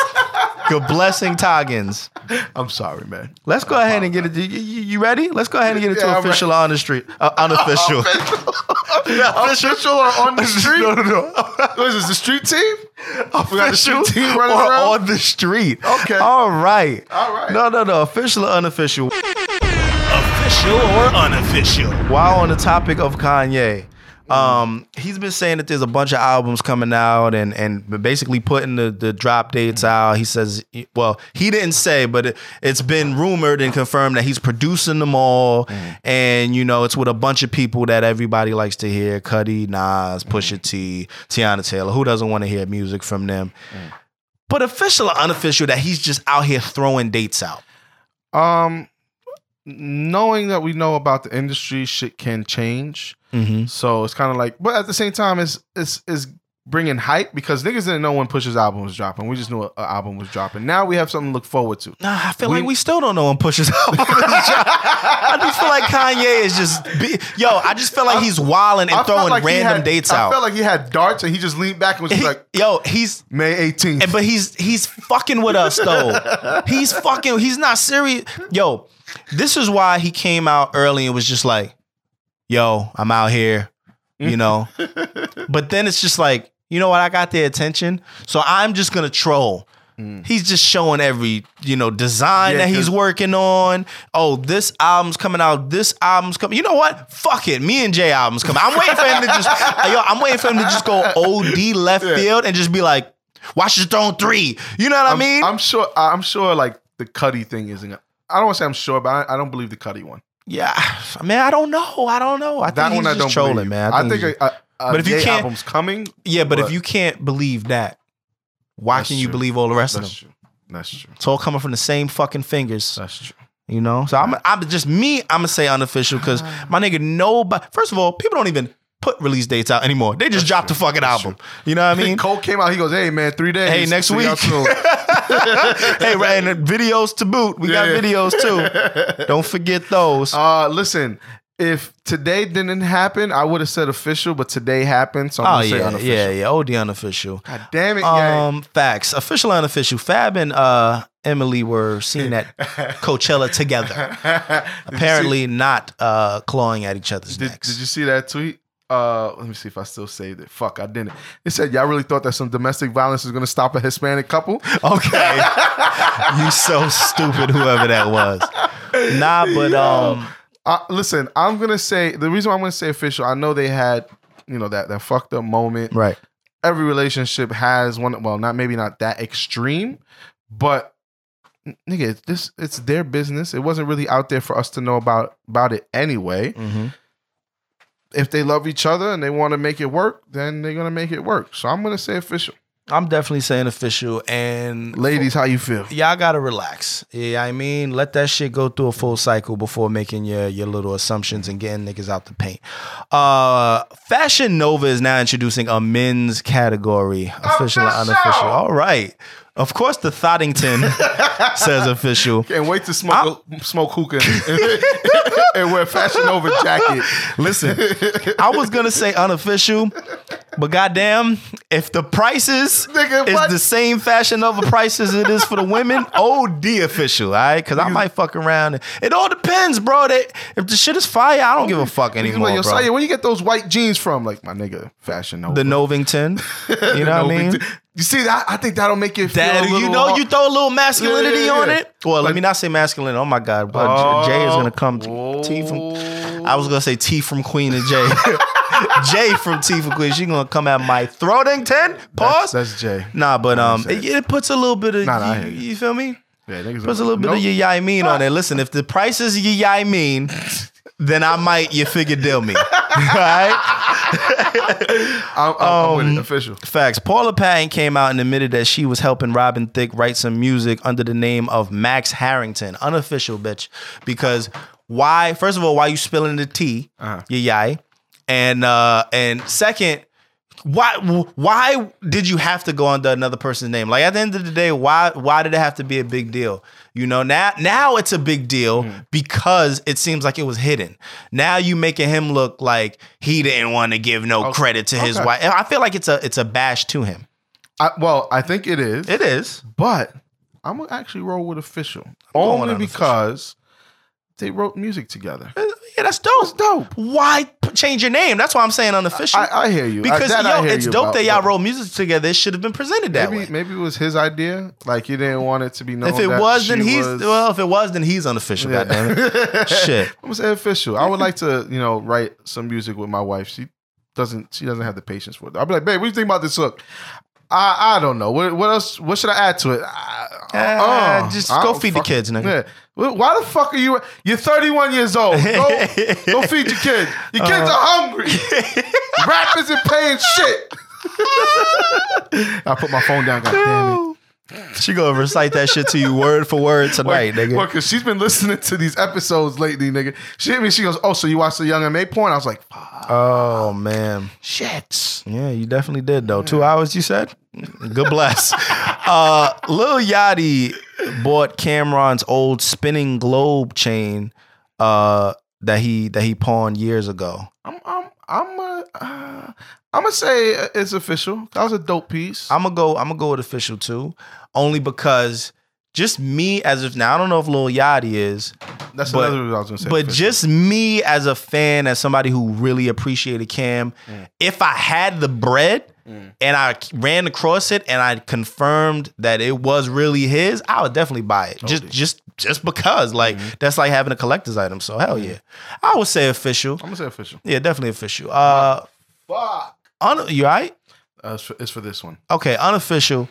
Speaker 2: Good blessing Toggins.
Speaker 3: I'm sorry, man.
Speaker 2: Let's go ahead and get it. You, you- you ready? Let's go ahead and get into
Speaker 3: Yeah,
Speaker 2: official or on the street. Uh, unofficial.
Speaker 3: Official or on the street?
Speaker 2: no, no, no.
Speaker 3: What is this? The street team? We got the
Speaker 2: Official
Speaker 3: street team running
Speaker 2: or
Speaker 3: around.
Speaker 2: on the street.
Speaker 3: Okay.
Speaker 2: All right.
Speaker 3: All right.
Speaker 2: No, no, no. Official or unofficial.
Speaker 4: Official or unofficial?
Speaker 2: While on the topic of Kanye, Mm-hmm. um, he's been saying that there's a bunch of albums coming out and and basically putting the, the drop dates mm-hmm. out. He says, well, he didn't say, but it, it's been rumored and confirmed that he's producing them all, mm-hmm. and you know it's with a bunch of people that everybody likes to hear: Cudi, Nas, Pusha T, Teyana Taylor. Who doesn't want to hear music from them? Mm. But official or unofficial, that he's just out here throwing dates out.
Speaker 3: Um, knowing that we know about the industry, shit can change.
Speaker 2: Mm-hmm.
Speaker 3: So it's kind of like, but at the same time, it's it's it's bringing hype because niggas didn't know when Push's album was dropping. We just knew an album was dropping. Now we have something to look forward to.
Speaker 2: Nah, I feel
Speaker 3: We-
Speaker 2: like we still don't know when pushes out. I just feel like Kanye is just, be, yo. I just feel like he's wilding and
Speaker 3: I
Speaker 2: throwing
Speaker 3: like
Speaker 2: random
Speaker 3: had-
Speaker 2: dates out.
Speaker 3: I felt like he had darts and he just leaned back and was
Speaker 2: He-
Speaker 3: like
Speaker 2: yo, he's
Speaker 3: May 18th.
Speaker 2: And- but he's he's fucking with us though. he's fucking. He's not serious. Yo, this is why he came out early and was just like, "Yo, I'm out here," you know. but then it's just like, you know what? I got their attention, so I'm just gonna troll. Mm. He's just showing every, you know, design
Speaker 3: Yeah,
Speaker 2: that he's working on. Oh, this album's coming out. This album's coming. You know what? Fuck it. Me and Jay album's coming. I'm waiting for him to just, yo, I'm waiting for him to just go OD left field and just be like, Watch the Throne three. You know what I
Speaker 3: I'm,
Speaker 2: mean?
Speaker 3: I'm sure. I'm sure. Like the Cudi thing isn't. I don't want to say I'm sure, but I, I don't believe the Cudi one.
Speaker 2: yeah, man. I don't know. I don't know. I
Speaker 3: That
Speaker 2: think
Speaker 3: one
Speaker 2: he's
Speaker 3: I don't
Speaker 2: just trolling,
Speaker 3: believe.
Speaker 2: man.
Speaker 3: I think, a, a, a
Speaker 2: But if you can't-
Speaker 3: album's coming.
Speaker 2: yeah, but, if you can't believe that, why
Speaker 3: That's
Speaker 2: can you
Speaker 3: true.
Speaker 2: believe all the rest of them?
Speaker 3: true. That's true.
Speaker 2: It's all coming from the same fucking fingers.
Speaker 3: That's true.
Speaker 2: You know, so I'm, I'm just me. I'm gonna say unofficial because my nigga, nobody. First of all, people don't even put release dates out anymore. They just drop the fucking album. You know what I mean?
Speaker 3: Cole came out. He goes, "Hey man, three days.
Speaker 2: Hey, next week."
Speaker 3: soon."
Speaker 2: hey, right, and videos to boot. We got
Speaker 3: Yeah.
Speaker 2: videos too. Don't forget those.
Speaker 3: uh, listen. If today didn't happen, I would have said official, but today happened, so I'm
Speaker 2: oh
Speaker 3: gonna say
Speaker 2: yeah,
Speaker 3: unofficial.
Speaker 2: yeah, yeah. OD unofficial.
Speaker 3: God damn it, yeah.
Speaker 2: Um, facts. Official, unofficial. Fab and uh Emily were seen at Coachella together. Apparently, not uh clawing at each other's
Speaker 3: Did,
Speaker 2: necks.
Speaker 3: did you see that tweet? Uh, let me see if I still saved it. Fuck, I didn't. It said, "Y'all really thought that some domestic violence is going to stop a Hispanic couple?"
Speaker 2: Okay, you so stupid, whoever that was. Nah, but um,
Speaker 3: Uh, listen, I'm gonna say the reason why I'm gonna say official. I know they had, you know, that that fucked up moment.
Speaker 2: right.
Speaker 3: Every relationship has one. Well, not maybe not that extreme, but nigga, it's this it's their business. It wasn't really out there for us to know about about it anyway.
Speaker 2: Mm-hmm.
Speaker 3: If they love each other and they want to make it work, then they're gonna make it work. So I'm gonna say official.
Speaker 2: I'm definitely saying official, and
Speaker 3: Ladies, how you feel?
Speaker 2: y'all gotta relax. Yeah, I mean, let that shit go through a full cycle before making your your little assumptions and getting niggas out the paint. Uh, Fashion Nova is now introducing a men's category, official and unofficial. All right, of course, the Thoddington says official.
Speaker 3: Can't wait to smoke smoke hookah and, and wear Fashion Nova jacket.
Speaker 2: Listen, I was gonna say unofficial, but goddamn, if the prices
Speaker 3: Nigga,
Speaker 2: is
Speaker 3: what?
Speaker 2: the same Fashion Nova price as it is for the women, OD official, all right? Because I might fuck around. and- It all depends, bro. That if the shit is fire, I don't give a fuck anymore,
Speaker 3: like, Yo,
Speaker 2: bro.
Speaker 3: Saya, where you get those white jeans from? Like my nigga, Fashion
Speaker 2: the Novington, you know what I mean?
Speaker 3: You see that? I think that'll make you feel
Speaker 2: That
Speaker 3: a little
Speaker 2: you know,
Speaker 3: hard-
Speaker 2: you throw a little masculinity
Speaker 3: Yeah, yeah,
Speaker 2: on it. Well, let me not say masculine. Oh my God, but
Speaker 3: Oh.
Speaker 2: Jay is gonna come. T from. I was gonna say T from Queen and Jay. Jay from T from Queen. She gonna come at my throatington. Pause.
Speaker 3: That's, that's Jay.
Speaker 2: nah, but um, it, it puts a little bit of
Speaker 3: Nah, nah,
Speaker 2: you,
Speaker 3: you.
Speaker 2: feel me?
Speaker 3: Yeah, niggas
Speaker 2: Puts a little bit of your yai mean on it. Listen, if the price is your yai mean, then I might you figure deal me. right?
Speaker 3: I'm, I'm, I'm with
Speaker 2: Um,
Speaker 3: it. Official.
Speaker 2: Facts. Paula Patton came out and admitted that she was helping Robin Thicke write some music under the name of Max Harrington, unofficial bitch. Because why? First of all, why you spilling the tea?
Speaker 3: Uh-huh.
Speaker 2: Yeah, yai. And uh, and second, why why did you have to go under another person's name? Like at the end of the day, why why did it have to be a big deal? You know, now now it's a big deal
Speaker 3: Mm-hmm.
Speaker 2: because it seems like it was hidden. Now you making him look like he didn't want to give no credit to his
Speaker 3: Okay.
Speaker 2: wife. I feel like it's a it's a bash to him.
Speaker 3: I, well, I think it is,
Speaker 2: It is.
Speaker 3: but I'm gonna actually roll with official
Speaker 2: going
Speaker 3: only because they wrote music together.
Speaker 2: Uh, yeah, that's dope. That's
Speaker 3: dope.
Speaker 2: Why change your name? That's why I'm saying unofficial.
Speaker 3: I, I hear you
Speaker 2: because
Speaker 3: I,
Speaker 2: yo, it's
Speaker 3: you
Speaker 2: dope
Speaker 3: about,
Speaker 2: that y'all wrote music together. It should have been presented that
Speaker 3: Maybe
Speaker 2: way.
Speaker 3: maybe it was his idea. Like he didn't want it to be known.
Speaker 2: If it was, then he's
Speaker 3: was-
Speaker 2: well. If it was, then he's unofficial.
Speaker 3: Yeah.
Speaker 2: Goddamn it! Shit.
Speaker 3: I'm gonna say official. I would like to, you know, write some music with my wife. She doesn't. She doesn't have the patience for it. I'll be like, babe, what do you think about this hook? I I don't know. What what else? What should I add to it? I-
Speaker 2: Uh, just
Speaker 3: I
Speaker 2: go feed the kids, nigga.
Speaker 3: Yeah. Why the fuck are you? You're 31 years old. Go, go feed your kids. Your kids
Speaker 2: Uh.
Speaker 3: are hungry. Rap isn't paying shit. I put my phone down. God damn it.
Speaker 2: She gonna recite that shit to you word for word tonight, nigga.
Speaker 3: Well, because she's been listening to these episodes lately, nigga. She hit me. She goes, "Oh, so you watched the Young and May porn?" I was like, "Fuck."
Speaker 2: Oh man.
Speaker 1: Shit.
Speaker 2: Yeah, you definitely did though. Two hours, you said. Good bless. uh, Lil Yachty bought Cam'ron's old spinning globe chain uh, that he that he pawned years ago.
Speaker 3: I'm I'm I'm a, uh, I'm gonna say it's official. That was a dope piece.
Speaker 2: I'm gonna go. I'm gonna go with official too, only because just me as if now I don't know if Lil Yachty is,
Speaker 3: That's
Speaker 2: but-
Speaker 3: another what I was gonna say.
Speaker 2: but
Speaker 3: official.
Speaker 2: just me as a fan, as somebody who really appreciated Cam,
Speaker 3: Mm.
Speaker 2: if I had the bread and I ran across it and I confirmed that it was really his, I would definitely buy it. Just just just because, like
Speaker 3: Mm-hmm.
Speaker 2: that's like having a collector's item. So hell yeah, I would say official.
Speaker 3: I'm gonna say official.
Speaker 2: Yeah, definitely official. Uh,
Speaker 3: Fuck.
Speaker 2: un- you right?
Speaker 3: Uh, it's, for, it's for this one.
Speaker 2: Okay, unofficial.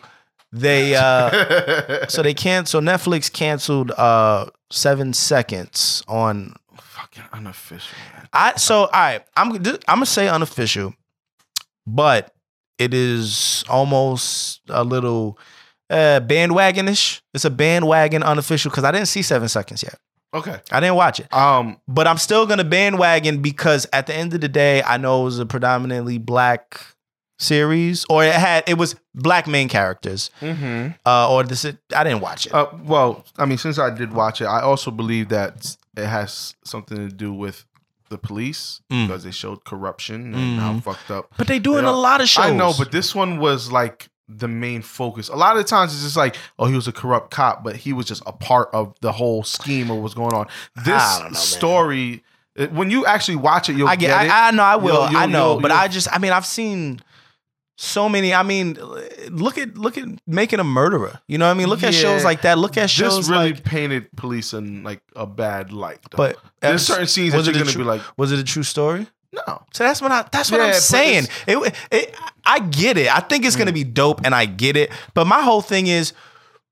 Speaker 2: They uh so they canceled Netflix canceled uh seven seconds on
Speaker 3: Fucking unofficial. Man.
Speaker 2: I so all right, I'm I'm gonna say unofficial, but it is almost a little uh bandwagonish. It's a bandwagon unofficial because I didn't see seven seconds yet.
Speaker 3: Okay.
Speaker 2: I didn't watch it.
Speaker 3: Um.
Speaker 2: But I'm still gonna bandwagon because at the end of the day, I know it was a predominantly black series, or it had it was black main characters.
Speaker 3: mhm.
Speaker 2: Uh, or this I didn't watch it.
Speaker 3: Uh, well, I mean, since I did watch it, I also believe that it has something to do with the police
Speaker 2: Mm.
Speaker 3: because they showed corruption and how
Speaker 2: Mhm.
Speaker 3: fucked up.
Speaker 2: but they doing
Speaker 3: Yeah,
Speaker 2: a lot of shows.
Speaker 3: I know, but this one was like the main focus. A lot of the times it's just like, oh, he was a corrupt cop, but he was just a part of the whole scheme of what's going on. This
Speaker 2: know,
Speaker 3: story, it- when you actually watch it, you'll
Speaker 2: I get.
Speaker 3: get it.
Speaker 2: I, I know. I will.
Speaker 3: You'll-
Speaker 2: I
Speaker 3: you'll-
Speaker 2: know.
Speaker 3: you'll-
Speaker 2: but I just. I mean, I've seen so many. I mean, look at look at making a murderer. You know what I mean? Look at shows like that. Look at shows
Speaker 3: this really
Speaker 2: like.
Speaker 3: painted police in like a bad light. though.
Speaker 2: But
Speaker 3: there's certain scenes that
Speaker 2: was
Speaker 3: you're
Speaker 2: it
Speaker 3: gonna
Speaker 2: true-
Speaker 3: be like,
Speaker 2: Was it a true story?
Speaker 3: No.
Speaker 2: So that's what I. That's what
Speaker 3: Yeah,
Speaker 2: I'm saying. It, it. I get it. I think it's
Speaker 3: Mm.
Speaker 2: gonna be dope, and I get it. But my whole thing is.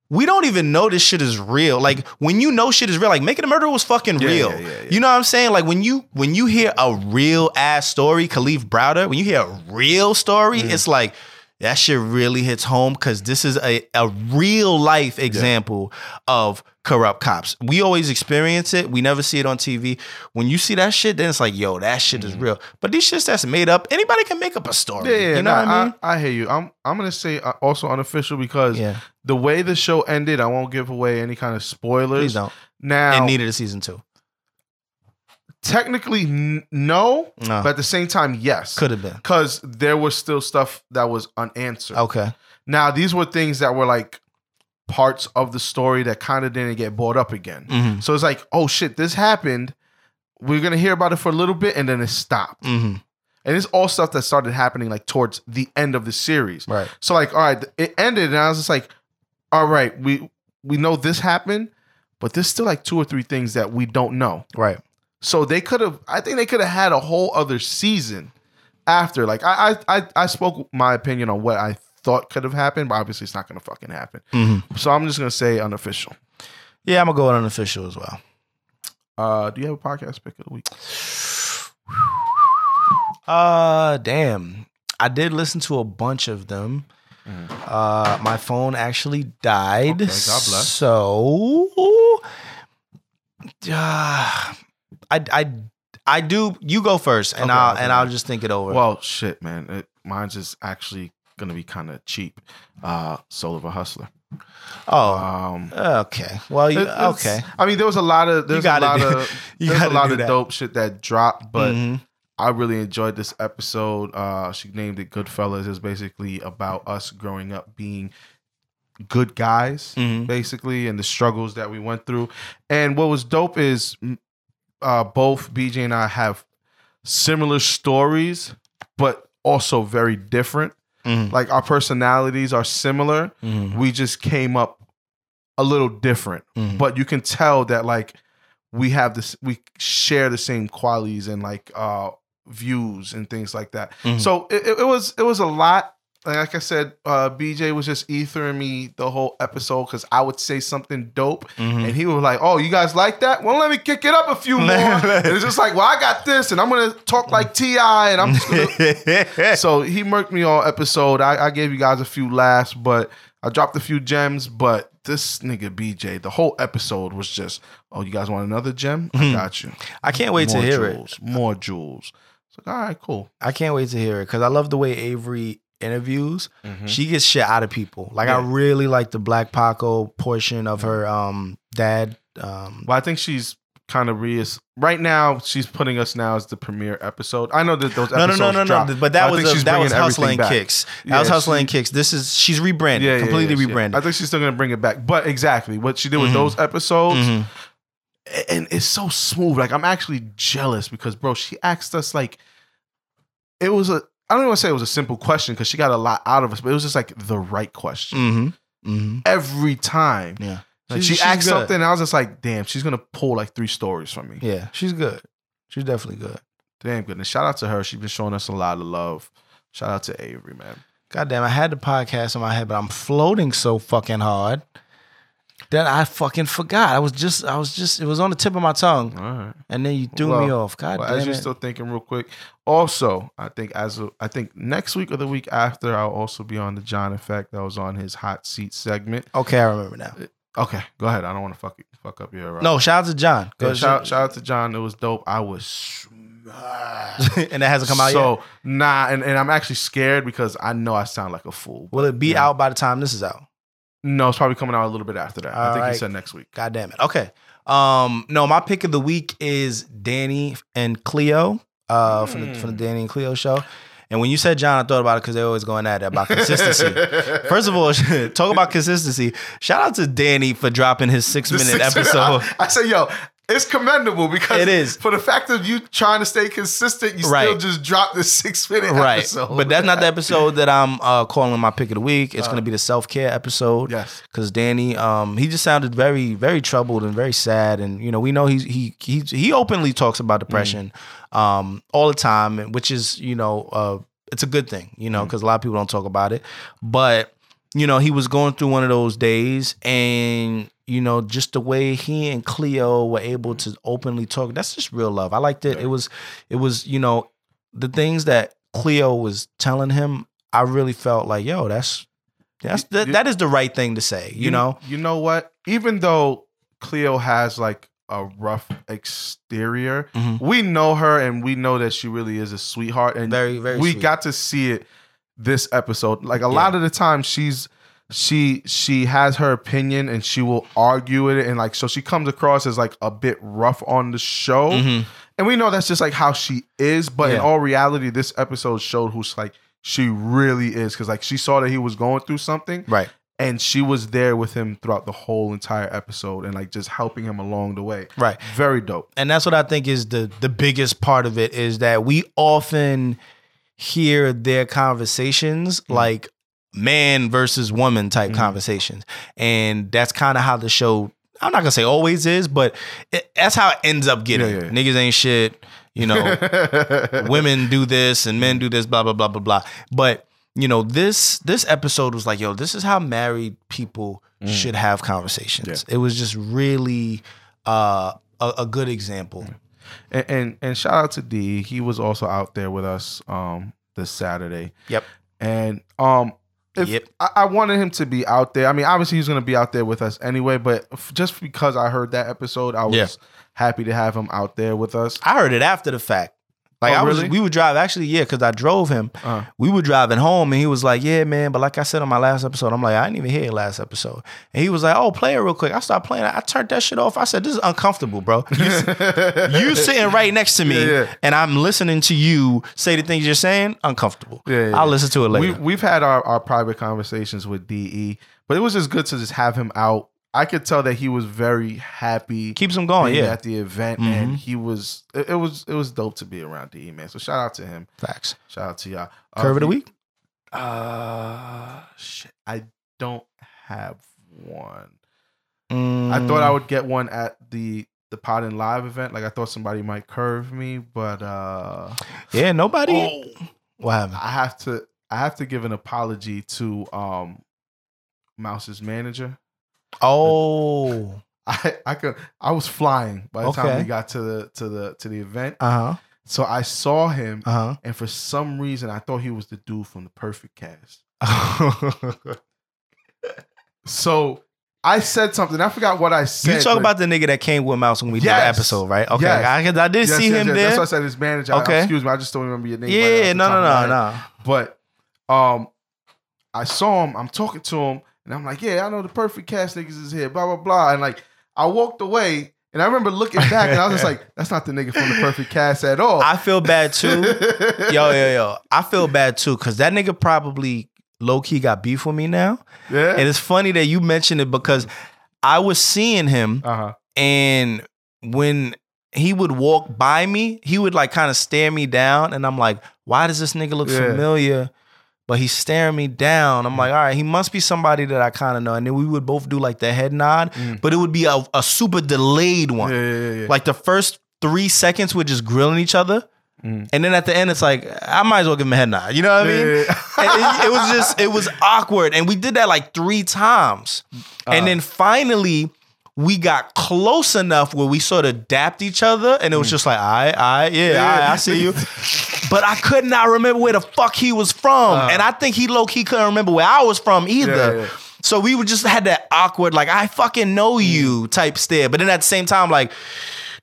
Speaker 2: We don't even know this shit is real. Like when you know shit is real, like making a murder was fucking
Speaker 3: Yeah,
Speaker 2: real.
Speaker 3: yeah.
Speaker 2: You know what I'm saying? Like when you when you hear a real ass story, Kalief Browder, when you hear a real story,
Speaker 3: Mm.
Speaker 2: it's like that shit really hits home because this is a, a real life example of corrupt cops. We always experience it. We never see it on TV. When you see that shit, then it's like, yo, that shit is real. But these shits that's made up, anybody can make up a story.
Speaker 3: Mm-hmm. Yeah, yeah,
Speaker 2: you know
Speaker 3: nah,
Speaker 2: what I mean?
Speaker 3: I, hear you. I'm I'm gonna say uh, also unofficial because
Speaker 2: Yeah.
Speaker 3: the way the show ended, I won't give away any kind of spoilers.
Speaker 2: Please don't.
Speaker 3: Now,
Speaker 2: It needed a season two.
Speaker 3: Technically, n- no,
Speaker 2: No.
Speaker 3: but at the same time, yes,
Speaker 2: Could have been.
Speaker 3: because there was still stuff that was unanswered.
Speaker 2: Okay.
Speaker 3: Now, these were things that were like parts of the story that kind of didn't get brought up again.
Speaker 2: Mm-hmm.
Speaker 3: So it's like, oh shit, this happened. We're gonna hear about it for a little bit, and then it stopped.
Speaker 2: Mm-hmm.
Speaker 3: And it's all stuff that started happening like towards the end of the series.
Speaker 2: Right.
Speaker 3: So like, all right, it ended, and I was just like, all right, we we know this happened, but there's still like two or three things that we don't know.
Speaker 2: Right.
Speaker 3: So they could have, I think they could have had a whole other season after. Like I I I, I spoke my opinion on what I thought could have happened, but obviously it's not gonna fucking happen.
Speaker 2: Mm-hmm.
Speaker 3: So I'm just gonna say unofficial.
Speaker 2: Yeah, I'm gonna go with unofficial as well.
Speaker 3: Uh, do you have a podcast pick of the week?
Speaker 2: Uh, damn. I did listen to a bunch of them. Uh, my phone actually died.
Speaker 3: Mm. Okay, God bless.
Speaker 2: So, uh, I, I, I do. You go first, and
Speaker 3: Okay,
Speaker 2: I'll
Speaker 3: okay.
Speaker 2: and I'll just think it over.
Speaker 3: Well, shit, man. It, mine's is actually gonna be kind of cheap. Uh, Sole of a Hustla.
Speaker 2: oh,
Speaker 3: Um,
Speaker 2: okay. Well, you,
Speaker 3: it-
Speaker 2: okay.
Speaker 3: I mean, there was a lot of there's a lot
Speaker 2: do-
Speaker 3: of
Speaker 2: you
Speaker 3: there's a lot of
Speaker 2: that.
Speaker 3: dope shit that dropped, but
Speaker 2: Mhm.
Speaker 3: I really enjoyed this episode. Uh, she named it Goodfellas. It's basically about us growing up being good guys,
Speaker 2: Mhm.
Speaker 3: basically, and the struggles that we went through. And what was dope is uh, both BJ and I have similar stories, but also very different.
Speaker 2: Mhm.
Speaker 3: Like our personalities are similar.
Speaker 2: Mhm.
Speaker 3: We just came up a little different
Speaker 2: Mhm.
Speaker 3: but you can tell that like we have this we share the same qualities and like uh views and things like that
Speaker 2: Mhm.
Speaker 3: so it it was it was a lot like i said uh bj was just ethering me the whole episode because i would say something dope
Speaker 2: Mhm.
Speaker 3: and he was like oh you guys like that well let me kick it up a few more and it's just like well i got this and i'm gonna talk like ti and i'm just gonna so he murked me all episode. I, I gave you guys a few laughs, but I dropped a few gems. But this nigga BJ, the whole episode was just, oh, you guys want another gem? I got you.
Speaker 2: I can't wait
Speaker 3: More
Speaker 2: to hear it.
Speaker 3: jewels, More jewels. It's like, all right, cool.
Speaker 2: I can't wait to hear it because I love the way Avery interviews. She gets shit out of people. Like I really like the Black Paco portion of her um dad. Um,
Speaker 3: Well, I think she's kind of re right now. She's putting us now as the premiere episode. I know that those
Speaker 2: no, no,
Speaker 3: episodes
Speaker 2: no, no, no.
Speaker 3: dropped,
Speaker 2: But that was a, that was hustling kicks. That
Speaker 3: Yeah,
Speaker 2: was hustling
Speaker 3: she-
Speaker 2: kicks. This is she's rebranded,
Speaker 3: Yeah, yeah,
Speaker 2: completely
Speaker 3: yeah,
Speaker 2: rebranded.
Speaker 3: I think she's still gonna bring it back. But exactly what she did with
Speaker 2: Mhm.
Speaker 3: those episodes,
Speaker 2: Mhm.
Speaker 3: and it's so smooth. Like I'm actually jealous because, bro, she asked us like it was a. I don't even want to say it was a simple question because she got a lot out of us, but it was just like the right question
Speaker 2: Mm-hmm. Mm-hmm.
Speaker 3: every time.
Speaker 2: Yeah.
Speaker 3: Like,
Speaker 2: She's-
Speaker 3: she
Speaker 2: she's
Speaker 3: asked
Speaker 2: good.
Speaker 3: something, and I was just like, damn, she's gonna pull like three stories from me.
Speaker 2: Yeah, she's good. She's definitely good.
Speaker 3: Damn good. And shout out to her. She's been showing us a lot of love. Shout out to Avery, man.
Speaker 2: God damn, I had the podcast in my head, but I'm floating so fucking hard that I fucking forgot. I was just, I was just, it was on the tip of my tongue,
Speaker 3: All right.
Speaker 2: and then you threw
Speaker 3: Well,
Speaker 2: me off. God
Speaker 3: Well,
Speaker 2: damn
Speaker 3: as
Speaker 2: it.
Speaker 3: you're still thinking real quick. Also, I think as of, I think next week or the week after, I'll also be on the John Effect. That was on his hot seat segment.
Speaker 2: okay, I remember now.
Speaker 3: Okay, go ahead. I don't want to fuck it, fuck up your. Uh,
Speaker 2: No, shout out to John.
Speaker 3: Yeah, shout, shout out to John. It was dope. I was
Speaker 2: and it hasn't come out
Speaker 3: so
Speaker 2: yet.
Speaker 3: So nah, and, and I'm actually scared because I know I sound like a fool.
Speaker 2: Will it be
Speaker 3: Yeah.
Speaker 2: out by the time this is out?
Speaker 3: No, it's probably coming out a little bit after that. I think
Speaker 2: right.
Speaker 3: he said next week.
Speaker 2: God damn it. Okay. Um, no, my pick of the week is Danny and Cleo. Uh, from the from the Danny and Cleo show. And when you said John, I thought about it because they're always going at it about consistency. First of all, talk about consistency. Shout out to Danny for dropping his six minute
Speaker 3: six-
Speaker 2: episode.
Speaker 3: I, I say, yo, it's commendable because
Speaker 2: It is.
Speaker 3: for the fact of you trying to stay consistent. You still just dropped the six minute
Speaker 2: right.
Speaker 3: episode.
Speaker 2: But that's not the episode that I'm uh, calling my pick of the week. It's going to be the self care episode.
Speaker 3: Yes.
Speaker 2: Because Danny, um, he just sounded very, very troubled and very sad, and you know, we know he's he he he openly talks about depression, um, all the time, which is you know, uh, it's a good thing, you know, because a lot of people don't talk about it, but you know, he was going through one of those days, and you know, just the way he and Cleo were able to openly talk, that's just real love. I liked it. It was, it was, you know, the things that Cleo was telling him. I really felt like, yo, that's that's that, that is the right thing to say, you, know.
Speaker 3: You know what? Even though Cleo has like a rough exterior,
Speaker 2: Mhm.
Speaker 3: we know her and we know that she really is a sweetheart. And
Speaker 2: Very, very.
Speaker 3: we
Speaker 2: sweet.
Speaker 3: got to see it this episode. Like a lot of the time, she's she she has her opinion and she will argue with it, and like so she comes across as like a bit rough on the show.
Speaker 2: Mhm.
Speaker 3: And we know that's just like how she is, but in all reality, this episode showed who's like she really is because like she saw that he was going through something,
Speaker 2: right.
Speaker 3: and she was there with him throughout the whole entire episode and like just helping him along the way.
Speaker 2: Right.
Speaker 3: Very dope.
Speaker 2: and that's what I think is the the biggest part of it is that we often hear their conversations
Speaker 3: Mm.
Speaker 2: like man versus woman type
Speaker 3: Mhm.
Speaker 2: conversations, and that's kind of how the show. I'm not gonna say always is, but it, that's how it ends up getting.
Speaker 3: Yeah, yeah.
Speaker 2: Niggas ain't shit, you know. women do this and men do this, blah blah blah blah blah. But you know, this this episode was like, yo, this is how married people should have conversations. It was just really uh, a, a good example.
Speaker 3: and, and and shout out to D. He was also out there with us um this Saturday.
Speaker 2: Yep.
Speaker 3: And um if
Speaker 2: Yep.
Speaker 3: I, I wanted him to be out there. I mean, obviously he's gonna be out there with us anyway, but f- just because I heard that episode, I was
Speaker 2: Yeah.
Speaker 3: happy to have him out there with us.
Speaker 2: I heard it after the fact. Like
Speaker 3: Oh,
Speaker 2: I was,
Speaker 3: really?
Speaker 2: we would drive actually, yeah, because I drove him.
Speaker 3: Uh.
Speaker 2: We were driving home, and he was like, "Yeah, man." But like I said on my last episode, I'm like, I didn't even hear last episode, and he was like, "Oh, play it real quick." I started playing. I turned that shit off. I said, "This is uncomfortable, bro." You, sitting right next to me,
Speaker 3: Yeah, yeah.
Speaker 2: and I'm listening to you say the things you're saying. Uncomfortable.
Speaker 3: Yeah, yeah.
Speaker 2: I'll listen to it
Speaker 3: We,
Speaker 2: later.
Speaker 3: we've had our, our private conversations with DE, but it was just good to just have him out. I could tell that he was very happy.
Speaker 2: Keeps him going. Yeah,
Speaker 3: at the event,
Speaker 2: Mhm.
Speaker 3: and he was. It, it was it was dope to be around the man. So shout out to him.
Speaker 2: facts.
Speaker 3: Shout out to y'all. Uh,
Speaker 2: Curve of the week.
Speaker 3: Uh, shit. I don't have one. I
Speaker 2: Mm,
Speaker 3: thought I would get one at the the Pod and Live event. Like I thought somebody might curve me, but uh
Speaker 2: Yeah, nobody.
Speaker 3: oh,
Speaker 2: What happened?
Speaker 3: I have to I have to give an apology to um Mouse's manager.
Speaker 2: Oh,
Speaker 3: I I could I was flying by the time we got to the to the to the event.
Speaker 2: uh huh.
Speaker 3: So I saw him
Speaker 2: uh-huh.
Speaker 3: and for some reason I thought he was the dude from the Perfect Cast. So I said something. I forgot what I said.
Speaker 2: You talk about the nigga that came with Mouse when we did the episode, right? Okay,
Speaker 3: Yes.
Speaker 2: I, I did
Speaker 3: Yes,
Speaker 2: see
Speaker 3: yes,
Speaker 2: him
Speaker 3: yes.
Speaker 2: there.
Speaker 3: That's why I said his manager.
Speaker 2: Okay.
Speaker 3: Excuse me, I just don't remember your name.
Speaker 2: yeah,
Speaker 3: the
Speaker 2: no, no, no, no.
Speaker 3: But um, I saw him. I'm talking to him, and I'm like, "Yeah, I know the perfect cast niggas is here." Blah blah blah. And like, I walked away, and I remember looking back, and I was just like, "That's not the nigga from the perfect cast at all."
Speaker 2: I feel bad too. yo, yo, yo. I feel bad too because that nigga probably low key got beef with me now.
Speaker 3: yeah.
Speaker 2: And it's funny that you mentioned it because I was seeing him
Speaker 3: Uh huh.
Speaker 2: and when he would walk by me, he would like kind of stare me down, and I'm like, why does this nigga look
Speaker 3: Yeah.
Speaker 2: familiar? But he's staring me down. I'm like, all right, he must be somebody that I kind of know. And then we would both do like the head nod, but it would be a, a super delayed one.
Speaker 3: Mm. Yeah, yeah, yeah.
Speaker 2: Like the first three seconds, we're just grilling each other.
Speaker 3: Mm.
Speaker 2: And then at the end, it's like, I might as well give him a head nod. You know what I mean? It, it was just, it was awkward. And we did that like three times.
Speaker 3: Uh.
Speaker 2: And then finally, we got close enough where we sort of dapped each other. And it was just like, I, I, yeah,
Speaker 3: Mm. Yeah.
Speaker 2: I, I see you. but I could not remember where the fuck he was from.
Speaker 3: Uh.
Speaker 2: and I think he low key couldn't remember where I was from either.
Speaker 3: Yeah, yeah.
Speaker 2: So we would just had that awkward, like, I fucking know
Speaker 3: Mm.
Speaker 2: you type stare. But then at the same time, like,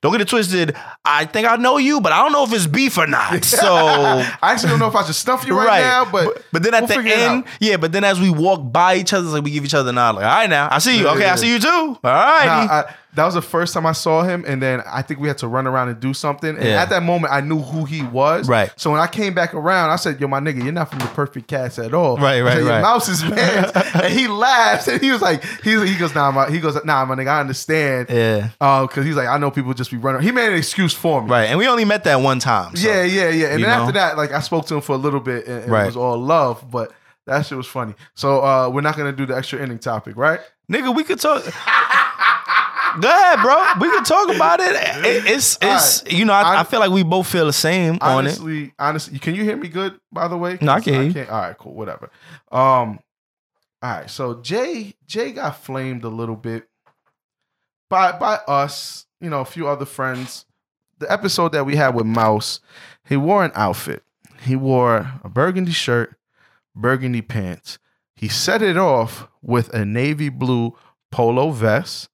Speaker 2: don't get it twisted. I think I know you, but I don't know if it's beef or not. So
Speaker 3: I actually don't know if I should stuff you right, now, but
Speaker 2: but then at
Speaker 3: we'll
Speaker 2: the end, yeah. But then as we walk by each other, like we give each other a nod, like, all right, now I see you.
Speaker 3: Yeah,
Speaker 2: Okay,
Speaker 3: yeah,
Speaker 2: I see you too. All right.
Speaker 3: Nah, I, that was the first time I saw him, and then I think we had to run around and do something. And
Speaker 2: Yeah.
Speaker 3: at that moment, I knew who he was.
Speaker 2: Right.
Speaker 3: So when I came back around, I said, "Yo, my nigga, you're not from the perfect cast at all."
Speaker 2: Right, right,
Speaker 3: said, Your
Speaker 2: right.
Speaker 3: mouse is man, and he laughed, and he was like, he, he goes, "Nah, my, he goes, nah, my nigga, I understand."
Speaker 2: yeah.
Speaker 3: Uh, because he's like, I know people just be running. He made an excuse for me.
Speaker 2: Right. And we only met that one time. so.
Speaker 3: Yeah, yeah, yeah. And then
Speaker 2: know?
Speaker 3: after that, like I spoke to him for a little bit, and, and
Speaker 2: Right.
Speaker 3: it was all love, but. That shit was funny. So uh, we're not gonna do the extra inning topic, right?
Speaker 2: Nigga, we could talk. Go ahead, bro. We can talk about it. It- it's it's
Speaker 3: right.
Speaker 2: you know I, I
Speaker 3: I-
Speaker 2: feel like we both feel the same on it.
Speaker 3: honestly, honestly, can you hear me good? By the way,
Speaker 2: No, I can you.
Speaker 3: Can't, all right, cool, whatever. Um, all right, so Jay Jay got flamed a little bit by by us, you know, a few other friends. The episode that we had with Mouse, he wore an outfit. He wore a burgundy shirt, burgundy pants. He set it off with a navy blue polo vest.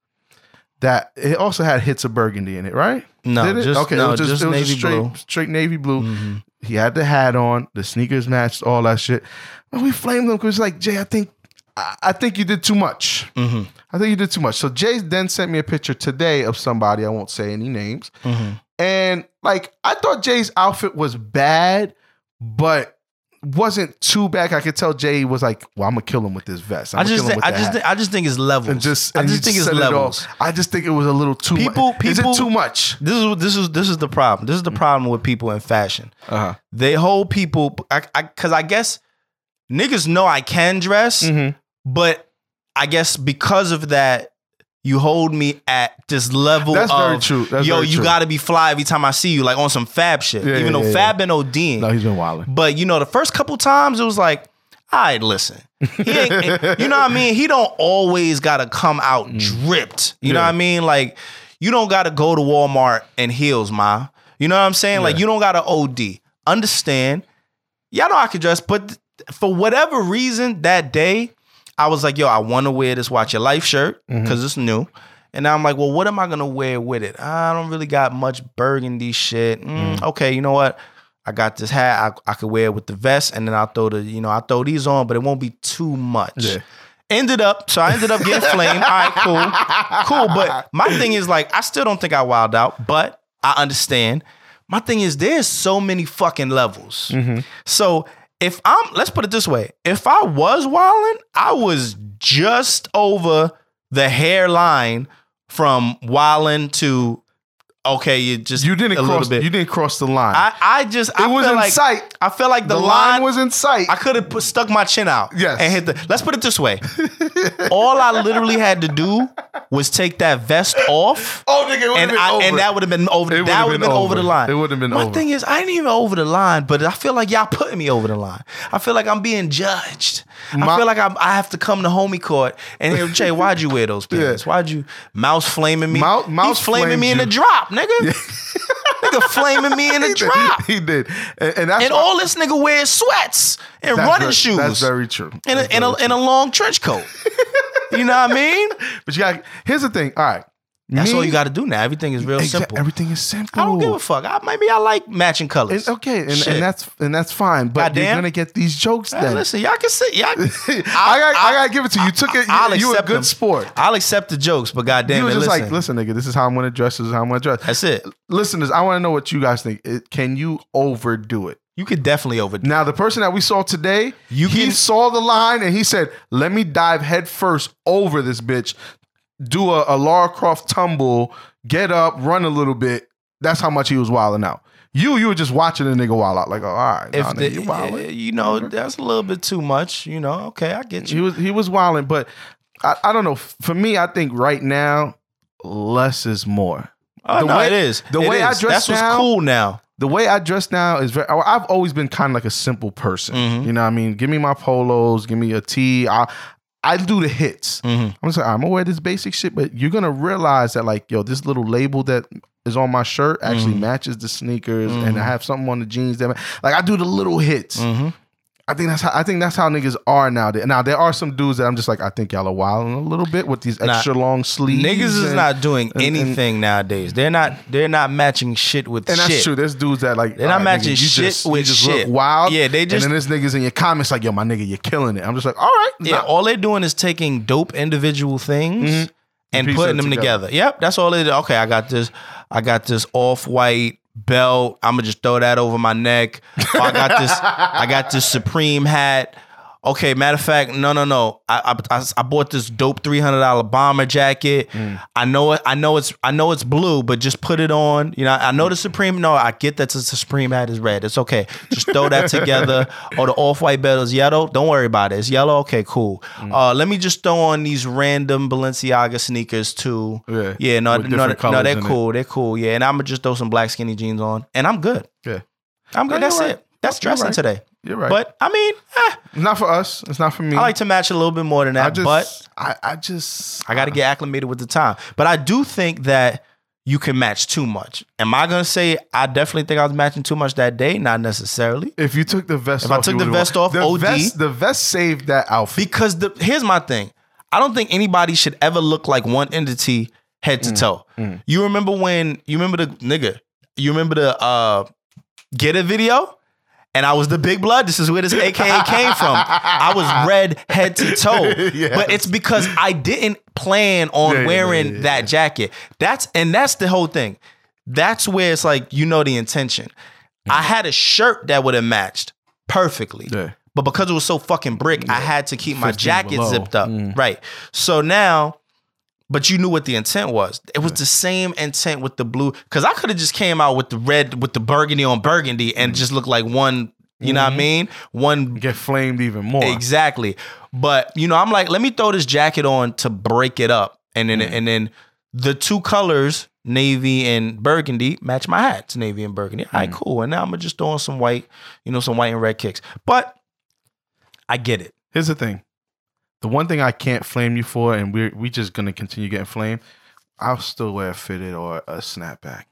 Speaker 3: That it also had hits of burgundy in it, right?
Speaker 2: No,
Speaker 3: Did it?
Speaker 2: just
Speaker 3: okay,
Speaker 2: no,
Speaker 3: it was just,
Speaker 2: just
Speaker 3: it was
Speaker 2: navy
Speaker 3: straight,
Speaker 2: blue.
Speaker 3: straight navy blue.
Speaker 2: Mhm.
Speaker 3: He had the hat on, the sneakers matched, all that shit. And we flamed him because it's like Jay, I think, I, I think you did too much.
Speaker 2: Mhm.
Speaker 3: I think you did too much. So Jay then sent me a picture today of somebody. I won't say any names.
Speaker 2: Mhm.
Speaker 3: And like I thought Jay's outfit was bad, but wasn't too bad. I could tell Jay was like, "Well, I'm gonna kill him with this vest." I'm
Speaker 2: I just think, I just think, I just think it's levels.
Speaker 3: and just
Speaker 2: I just think it's
Speaker 3: set it
Speaker 2: levels.
Speaker 3: I just think it was a little too
Speaker 2: People-
Speaker 3: much. Is it
Speaker 2: people-
Speaker 3: too much?
Speaker 2: This is this is this is the problem. This is the problem with people in fashion.
Speaker 3: Uh-huh.
Speaker 2: They hold people I, I cause I guess niggas know I can dress,
Speaker 3: Mhm.
Speaker 2: But I guess because of that, you hold me at this level
Speaker 3: That's
Speaker 2: of
Speaker 3: very true. That's
Speaker 2: yo,
Speaker 3: very
Speaker 2: you
Speaker 3: true.
Speaker 2: gotta be fly every time I see you, like on some fab shit.
Speaker 3: Yeah,
Speaker 2: Even
Speaker 3: yeah,
Speaker 2: though
Speaker 3: yeah,
Speaker 2: Fab been ODing.
Speaker 3: No, he's been wilding.
Speaker 2: But you know, the first couple times it was like, all right, listen. He ain't, you know what I mean? He don't always gotta come out dripped. You know
Speaker 3: Mm.
Speaker 2: What I mean? Like, you don't gotta go to Walmart in heels, ma. You know what I'm saying? Like, you don't gotta OD. Understand? Y'all know I could dress, but for whatever reason that day, I was like, yo, I wanna wear this Watch Your Life shirt
Speaker 3: Mm-hmm.
Speaker 2: because it's new. And now I'm like, well, what am I gonna wear with it? I don't really got much burgundy shit. Mm, Okay, you know what? I got this hat. I, I could wear it with the vest, and then I'll throw the, you know, I'll throw these on, but it won't be too much.
Speaker 3: Yeah.
Speaker 2: Ended up, so I ended up getting flamed. All right, cool. Cool. But my thing is like, I still don't think I wild out, but I understand. My thing is there's so many fucking levels. So if I'm let's put it this way, if I was wilding, I was just over the hairline from wilding to okay, you just
Speaker 3: You didn't
Speaker 2: a
Speaker 3: cross.
Speaker 2: little bit.
Speaker 3: You didn't cross the line.
Speaker 2: I, I just I
Speaker 3: it was in
Speaker 2: like
Speaker 3: sight.
Speaker 2: I felt like the,
Speaker 3: The
Speaker 2: line,
Speaker 3: line was in sight.
Speaker 2: I could have stuck my chin out.
Speaker 3: Yes.
Speaker 2: And hit the let's put it this way. All I literally had to do was take that vest off.
Speaker 3: oh, nigga, it
Speaker 2: And
Speaker 3: been
Speaker 2: I
Speaker 3: over.
Speaker 2: and that would have been over.
Speaker 3: It
Speaker 2: that
Speaker 3: would've been
Speaker 2: been over. the line.
Speaker 3: It would've been
Speaker 2: My
Speaker 3: over.
Speaker 2: thing is, I ain't even over the line, but I feel like y'all putting me over the line. I feel like I'm being judged. I feel like I'm, I have to come to homie court and hear Jay, why'd you wear those pants? Why'd you mouse flaming me?
Speaker 3: Mou- mouse
Speaker 2: He's flaming me in the drop, nigga. Nigga nigga flaming me in the
Speaker 3: he did. He did, and, and
Speaker 2: And all this nigga wears sweats and running
Speaker 3: very-
Speaker 2: shoes.
Speaker 3: That's very true.
Speaker 2: in a, in, a, in a long trench coat. You know what I mean?
Speaker 3: But you got. Here's the thing. All right.
Speaker 2: That's
Speaker 3: Me-
Speaker 2: all you got to do now. Everything is real
Speaker 3: Exa-
Speaker 2: simple.
Speaker 3: Everything is simple.
Speaker 2: I don't give a fuck. I, maybe I like matching colors.
Speaker 3: It's okay, and,
Speaker 2: Shit.
Speaker 3: and that's and that's fine. But you're
Speaker 2: Goddamn.
Speaker 3: gonna get these jokes
Speaker 2: Hey,
Speaker 3: then.
Speaker 2: listen, y'all can sit. Y'all,
Speaker 3: I, got, I, gotta give it to you. You took it.
Speaker 2: I'll
Speaker 3: You, you a good
Speaker 2: them.
Speaker 3: sport.
Speaker 2: I'll accept the jokes, but goddamn
Speaker 3: you was just
Speaker 2: listen.
Speaker 3: like, listen, nigga, this is how I'm gonna dress. This is how I'm gonna dress.
Speaker 2: That's it.
Speaker 3: Listeners, I want to know what you guys think. It, can you overdo it?
Speaker 2: You could definitely over.
Speaker 3: Now, the person that we saw today,
Speaker 2: You
Speaker 3: he
Speaker 2: can-
Speaker 3: saw the line and he said, "Let me dive headfirst over this bitch, do a, a Lara Croft tumble, get up, run a little bit." That's how much he was wilding out. You, you were just watching a nigga wild out, like, oh, all right,
Speaker 2: If
Speaker 3: nah,
Speaker 2: the,
Speaker 3: nigga, you wildin'.
Speaker 2: you know that's a little bit too much. You know, okay, I get you.
Speaker 3: He was he was wilding, but I, I don't know. For me, I think right now, less is more.
Speaker 2: Oh
Speaker 3: the
Speaker 2: no,
Speaker 3: way-
Speaker 2: it is.
Speaker 3: the
Speaker 2: It
Speaker 3: way I dress
Speaker 2: That's what's
Speaker 3: now-
Speaker 2: cool now.
Speaker 3: the way I dress now is very. I've always been kind of like a simple person.
Speaker 2: Mhm.
Speaker 3: You know, what I mean, give me my polos, give me a tee. I I do the hits.
Speaker 2: Mhm.
Speaker 3: I'm just like, I'm gonna wear this basic shit, but you're gonna realize that like, yo, this little label that is on my shirt actually
Speaker 2: Mhm.
Speaker 3: matches the sneakers,
Speaker 2: Mhm.
Speaker 3: and I have something on the jeans that like I do the little hits. I think that's how I think that's how niggas are now. Now there are some dudes that I'm just like, I think y'all are wilding a little bit with these
Speaker 2: Nah,
Speaker 3: extra long sleeves.
Speaker 2: Niggas is not doing
Speaker 3: and- and-
Speaker 2: anything nowadays. They're not. They're not matching shit with shit.
Speaker 3: And
Speaker 2: shit.
Speaker 3: that's true. There's dudes that like
Speaker 2: They're not
Speaker 3: "All
Speaker 2: matching
Speaker 3: you
Speaker 2: shit
Speaker 3: just,
Speaker 2: with
Speaker 3: just
Speaker 2: shit."
Speaker 3: Look wild.
Speaker 2: Yeah, they just-
Speaker 3: and then there's niggas in your comments like, "Yo, my nigga, you're killing it." I'm just like, "All right,
Speaker 2: Yeah,
Speaker 3: nah.
Speaker 2: all they're doing is taking dope individual things
Speaker 3: Mhm.
Speaker 2: and putting them
Speaker 3: together.
Speaker 2: together. Yep, that's all they do. Okay, I got this. I got this off white belt. I'm gonna just throw that over my neck. Oh, I got this. I got this Supreme hat. Okay, matter of fact, no, no, no. I I, I, bought this dope three hundred dollar bomber jacket.
Speaker 3: Mm.
Speaker 2: I know it. I know it's. I know it's blue, but just put it on. You know, I know the Supreme. No, I get that the Supreme hat is red. It's okay. Just throw that together. Or the off white belt is yellow. Don't worry about it. It's yellow. Okay, cool.
Speaker 3: Mm.
Speaker 2: Uh, let me just throw on these random Balenciaga sneakers too.
Speaker 3: Yeah,
Speaker 2: yeah. No, no, no, they're
Speaker 3: in it.
Speaker 2: cool. They're cool. Yeah, and I'm gonna just throw some black skinny jeans on, and I'm good.
Speaker 3: Yeah,
Speaker 2: I'm good. That's
Speaker 3: right.
Speaker 2: it. That's dressing
Speaker 3: right.
Speaker 2: today.
Speaker 3: You're right.
Speaker 2: But I mean, eh,
Speaker 3: not for us. It's not for me.
Speaker 2: I like to match a little bit more than that.
Speaker 3: I just,
Speaker 2: but
Speaker 3: I, I just,
Speaker 2: I got to get acclimated with the time. But I do think that you can match too much. Am I gonna say I definitely think I was matching too much that day? Not necessarily.
Speaker 3: If you took the vest, off,
Speaker 2: If I took the vest
Speaker 3: won.
Speaker 2: off,
Speaker 3: the
Speaker 2: OD.
Speaker 3: vest, the vest saved that outfit.
Speaker 2: Because the here's my thing. I don't think anybody should ever look like one entity head
Speaker 3: Mm,
Speaker 2: to toe. You remember when you remember the nigga, you remember the uh get a video? And I was the big blood. This is where this AKA came from. I was red head to toe.
Speaker 3: Yes.
Speaker 2: But it's because I didn't plan on
Speaker 3: Yeah,
Speaker 2: wearing
Speaker 3: yeah, yeah,
Speaker 2: that jacket. That's and that's the whole thing. That's where it's like you know the intention. I had a shirt that would have matched perfectly. But because it was so fucking brick, I had to keep my jacket
Speaker 3: below.
Speaker 2: zipped up.
Speaker 3: Mm.
Speaker 2: Right. So now, but you knew what the intent was. It was the same intent with the blue. Cause I could have just came out with the red, with the burgundy on burgundy and mm. just looked like one, you know what I mm-hmm. mean? One
Speaker 3: get flamed even more.
Speaker 2: Exactly. But you know, I'm like, let me throw this jacket on to break it up. And then mm. and then the two colors, navy and burgundy, match my hats, navy and burgundy. All right, mm. cool. And now I'm gonna just throw on some white, you know, some white and red kicks. But I get it.
Speaker 3: Here's the thing. The one thing I can't flame you for, and we're we just gonna continue getting flamed. I'll still wear a fitted or a snapback.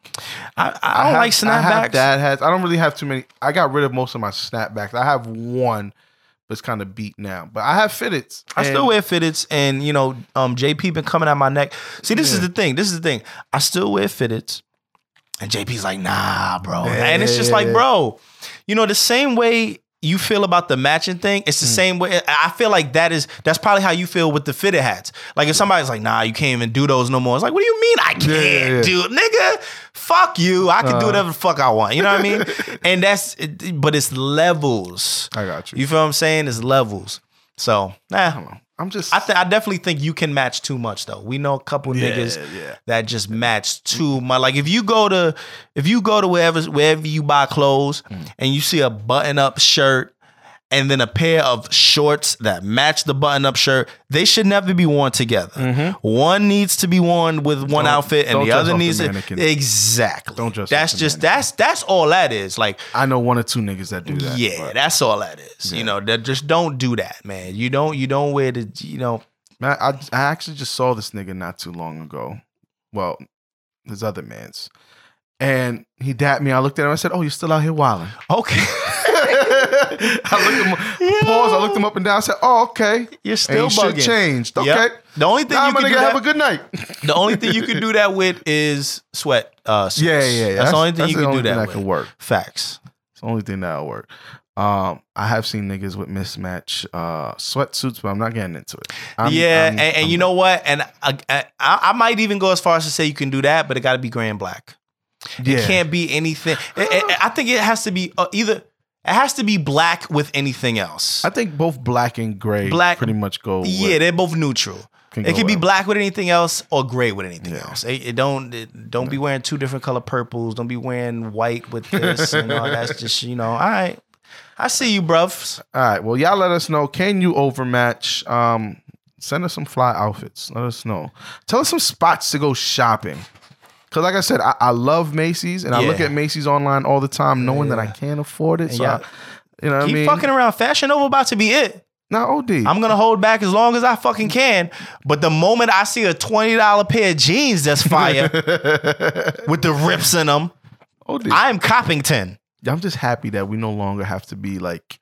Speaker 2: I, I don't
Speaker 3: have-
Speaker 2: like
Speaker 3: I have
Speaker 2: snapbacks.
Speaker 3: dad hats. I don't really have too many. I got rid of most of my snapbacks. I have one, but it's kind of beat now. But I have fitteds.
Speaker 2: I still wear fitteds, and you know, um, JP been coming at my neck. See, this is the thing. This is the thing. I still wear fitteds, and JP's like, nah, bro.
Speaker 3: Yeah,
Speaker 2: and it's just like, bro, you know, the same way you feel about the matching thing, it's the
Speaker 3: Mm.
Speaker 2: same way. I feel like that is that's probably how you feel with the fitted hats. Like if somebody's like, nah, you can't even do those no more. It's like, what do you mean I can't
Speaker 3: Yeah, yeah,
Speaker 2: do it, nigga? Fuck you. I can do
Speaker 3: Uh.
Speaker 2: whatever the fuck I want. You know what I mean? and that's, but it's levels.
Speaker 3: I got you.
Speaker 2: You feel what I'm saying? It's levels. So, nah.
Speaker 3: I'm just.
Speaker 2: I, th- I definitely think you can match too much though. We know a couple
Speaker 3: Yeah,
Speaker 2: niggas
Speaker 3: yeah.
Speaker 2: that just match too much. Like if you go to if you go to wherever wherever you buy clothes
Speaker 3: Mm.
Speaker 2: and you see a button up shirt and then a pair of shorts that match the button up shirt, they should never be worn together. One needs to be worn with one
Speaker 3: Mm-hmm. Don't-
Speaker 2: outfit and the other
Speaker 3: the
Speaker 2: needs to
Speaker 3: mannequin.
Speaker 2: exactly.
Speaker 3: Don't dress
Speaker 2: That's
Speaker 3: the
Speaker 2: just that's that's all that is. Like
Speaker 3: I know one or two niggas that do that.
Speaker 2: yeah,
Speaker 3: but-
Speaker 2: that's all that is. You know, that just don't do that, man. You don't you don't wear the you know
Speaker 3: Man, I, I actually just saw this nigga not too long ago. Well, his other man's. And he dapped me. I looked at him. I said, "Oh, you're still out here wilding."
Speaker 2: Okay.
Speaker 3: I looked him. Pause. I looked him up and down. I said, "Oh, okay."
Speaker 2: You're still
Speaker 3: shit
Speaker 2: bugging.
Speaker 3: changed. Okay.
Speaker 2: Yep. The only thing
Speaker 3: Nah,
Speaker 2: you
Speaker 3: my
Speaker 2: can do
Speaker 3: have
Speaker 2: that,
Speaker 3: a good night.
Speaker 2: the only thing you can do that with is sweat. Uh, suits.
Speaker 3: yeah, yeah, yeah.
Speaker 2: That's, the only thing you can
Speaker 3: only
Speaker 2: do
Speaker 3: thing
Speaker 2: that
Speaker 3: that
Speaker 2: with.
Speaker 3: can work.
Speaker 2: Facts.
Speaker 3: It's the only thing that'll work. Um, I have seen niggas with mismatch uh sweatsuits, but I'm not getting into it. I'm-
Speaker 2: yeah,
Speaker 3: I'm-
Speaker 2: and, and
Speaker 3: I'm-
Speaker 2: you know what? And I, I, I might even go as far as to say you can do that, but it got to be gray and black.
Speaker 3: yeah.
Speaker 2: It can't be anything. it- it- I think it has to be uh, either. It has to be black with anything else.
Speaker 3: I think both black and gray
Speaker 2: Black-
Speaker 3: pretty much go.
Speaker 2: yeah,
Speaker 3: with,
Speaker 2: they're both neutral.
Speaker 3: can
Speaker 2: It can be
Speaker 3: well.
Speaker 2: black with anything else or gray with anything
Speaker 3: Yeah.
Speaker 2: else. It, it don't it, don't be wearing two different color purples. Don't be wearing white with this and all. That's just you know. All right, I see you, bruv.
Speaker 3: All right. Well, y'all let us know. Can you overmatch? Um, send us some fly outfits. Let us know. Tell us some spots to go shopping. Cause like I said, I, I love Macy's and I look at Macy's online all the time, knowing that I can't afford it. So,
Speaker 2: Yeah.
Speaker 3: I, you know what I
Speaker 2: Keep
Speaker 3: mean?
Speaker 2: fucking around. Fashion Nova about to be it.
Speaker 3: Now, OD.
Speaker 2: I'm gonna hold back as long as I fucking can. But the moment I see a twenty dollar pair of jeans that's fire with the rips in them,
Speaker 3: OD.
Speaker 2: I'm copping ten.
Speaker 3: I'm just happy that we no longer have to be like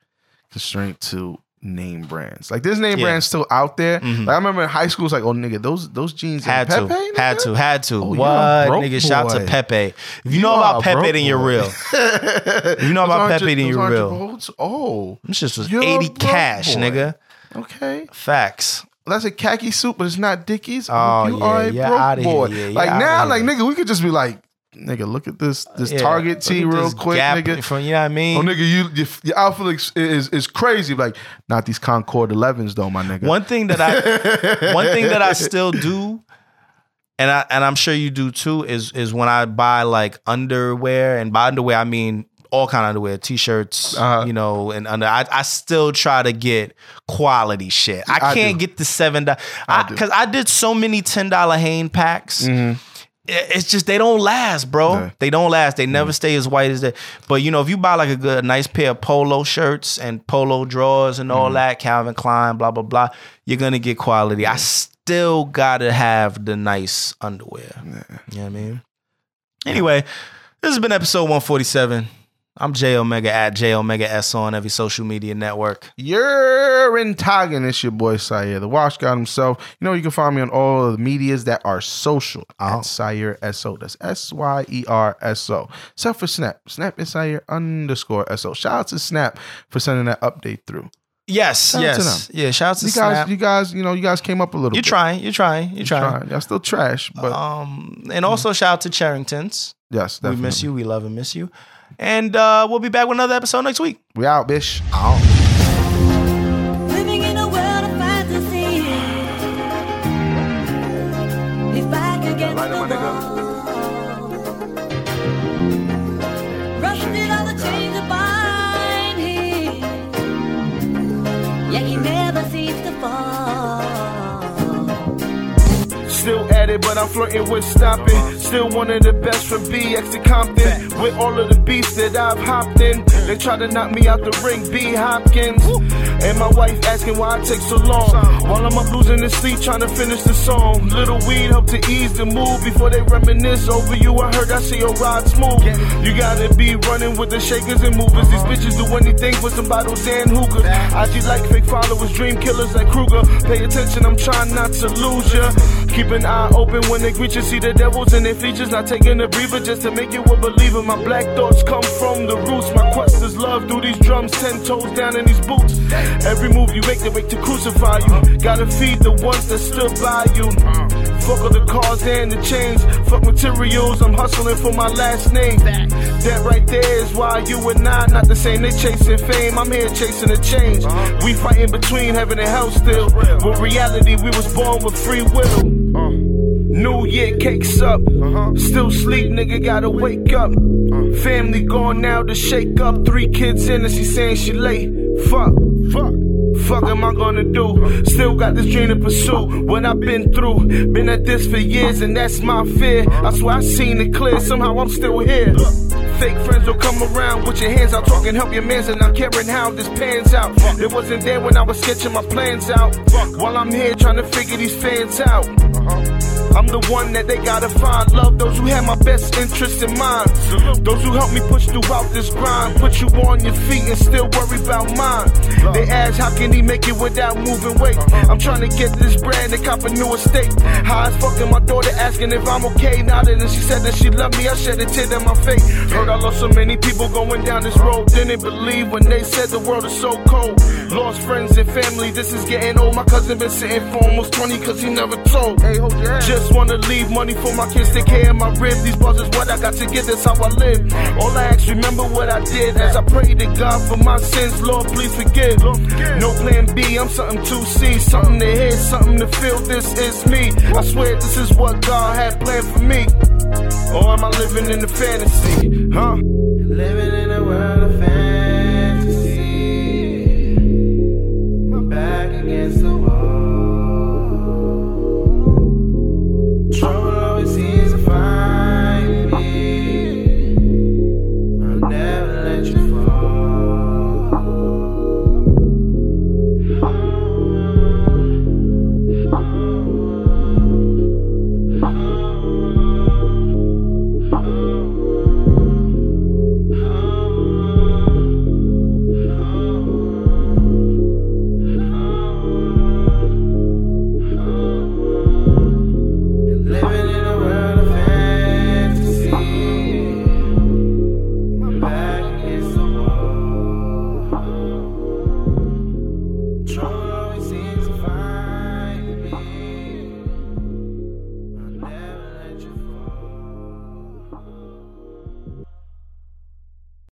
Speaker 3: constrained to name brands. Like there's name
Speaker 2: Yeah.
Speaker 3: brands still out there.
Speaker 2: Mhm.
Speaker 3: Like I remember in high school, it's like, oh nigga, those those jeans
Speaker 2: Had
Speaker 3: and
Speaker 2: to,
Speaker 3: Pepe,
Speaker 2: had to, had to.
Speaker 3: Oh,
Speaker 2: what nigga? Shout to. Pepe. If you,
Speaker 3: You
Speaker 2: know about Pepe, then you're real. If you know about Pepe, then you're real.
Speaker 3: Oh,
Speaker 2: This just was
Speaker 3: You're
Speaker 2: eighty cash,
Speaker 3: boy.
Speaker 2: nigga.
Speaker 3: okay.
Speaker 2: Facts.
Speaker 3: That's a khaki suit, but it's not Dickies.
Speaker 2: Oh,
Speaker 3: you
Speaker 2: yeah,
Speaker 3: are a broke boy.
Speaker 2: yeah,
Speaker 3: like now, like nigga, we could just be like, nigga, look at this this
Speaker 2: Yeah,
Speaker 3: Target tee real quick, nigga.
Speaker 2: From you know what I mean?
Speaker 3: Oh nigga, you your, your outfit is, is crazy. Like not these Concord 11s though, my nigga.
Speaker 2: One thing that I one thing that I still do, and I and I'm sure you do too, is is when I buy like underwear and by underwear I mean all kind of underwear, t-shirts,
Speaker 3: Uh-huh.
Speaker 2: you know, and under. I, I still try to get quality shit. I
Speaker 3: I
Speaker 2: can't
Speaker 3: do.
Speaker 2: get the seven dollars
Speaker 3: I do.
Speaker 2: because I, did so many ten dollar Hanes packs. It- It's just they don't last, bro.
Speaker 3: Yeah.
Speaker 2: They don't last. They never mm. stay as white as that. But you know, if you buy like a good, a nice pair of polo shirts and polo drawers and all mm. that, Calvin Klein, blah blah blah, you're gonna get quality. I still gotta have the nice underwear. You know what I mean? Anyway, this has been episode 147. I'm Jayomega at Jayomega S on every social media network.
Speaker 3: You're in Toggin. It's your boy Syer, the Wash God himself. You know, you can find me on all of the medias that are social
Speaker 2: Oh.
Speaker 3: at Syer SO. That's S Y E R S O. Except for Snap. Snap is Syer underscore SO. Shout out to Snap for sending that update through.
Speaker 2: Yes,
Speaker 3: Shout
Speaker 2: yes, yeah. Shout out to
Speaker 3: You guys,
Speaker 2: Snap.
Speaker 3: you guys, you know, you guys came up a little
Speaker 2: You're
Speaker 3: bit.
Speaker 2: trying. You're trying. You're trying.
Speaker 3: Trying. Y'all still trash, but
Speaker 2: Um, and also shout out to Charringtons.
Speaker 3: yes,
Speaker 2: We miss you. We love and miss you. And uh, we'll be back with another episode next week.
Speaker 3: We out, bitch.
Speaker 5: Living
Speaker 6: it, but I'm flirting with stopping. Still one of the best from BX to Compton. With all of the beats that I've hopped in. They try to knock me out the ring, B. Hopkins. And my wife asking why I take so long. While I'm up losing the sleep trying to finish the song. Little weed help to ease the mood before they reminisce over you. I heard I see your ride smooth. You gotta be running with the shakers and movers. These bitches do anything for some bottles and hookahs. IG like fake followers, dream killers like Krueger. Pay attention, I'm trying not to lose ya. Keep an eye open when they greet you. See the devils in their features. Not taking a breather just to make you a believer. My black thoughts come from the roots. My quest is love through these drums, ten toes down in these boots. Every move you make, they wait to crucify you. Gotta feed the ones that stood by you. Fuck all the cars and the chains. Fuck materials, I'm hustling for my last name. That right there is why you and I not the same. They chasing fame, I'm here chasing a change. We fighting between heaven and hell still. With reality, we was born with free will. New Year cakes up. Still sleep, nigga, gotta wake up. Family gone now to shake up. Three kids in and she saying she late. Fuck, fuck. Fuck am I gonna do? Still got this dream to pursue. What I've been through, been at this for years, and that's my fear. I swear I seen it clear. Somehow I'm still here. Fake friends will come around with your hands out, talking help your mans, and not caring how this pans out. It wasn't there when I was sketching my plans out. While I'm here trying to figure these fans out.
Speaker 3: I'm the one that they gotta find. Love those who have my best interests in mind. Those who help me push throughout this grind. Put you on your feet and still worry about mine. They ask, how can he make it without moving weight? I'm trying to get this brand and cop a new estate. High as fucking my daughter asking if I'm okay. Now that she said that she loved me, I shed a tear down my face. Heard I lost so many people going down this road. Didn't believe when they said the world is so cold. Lost friends and family, this is getting old. My cousin been sitting for almost 20 cause he never told. Just wanna leave money for my kids, take care of my rib. These bars is what I got to get, that's how I live. All I ask, remember what I did as I pray to God for my sins. Lord, please forgive. No plan B, I'm something to see, something to hear, something to feel. This is me. I swear this is what God had planned for me. Or am I living in a fantasy? Huh? Living in a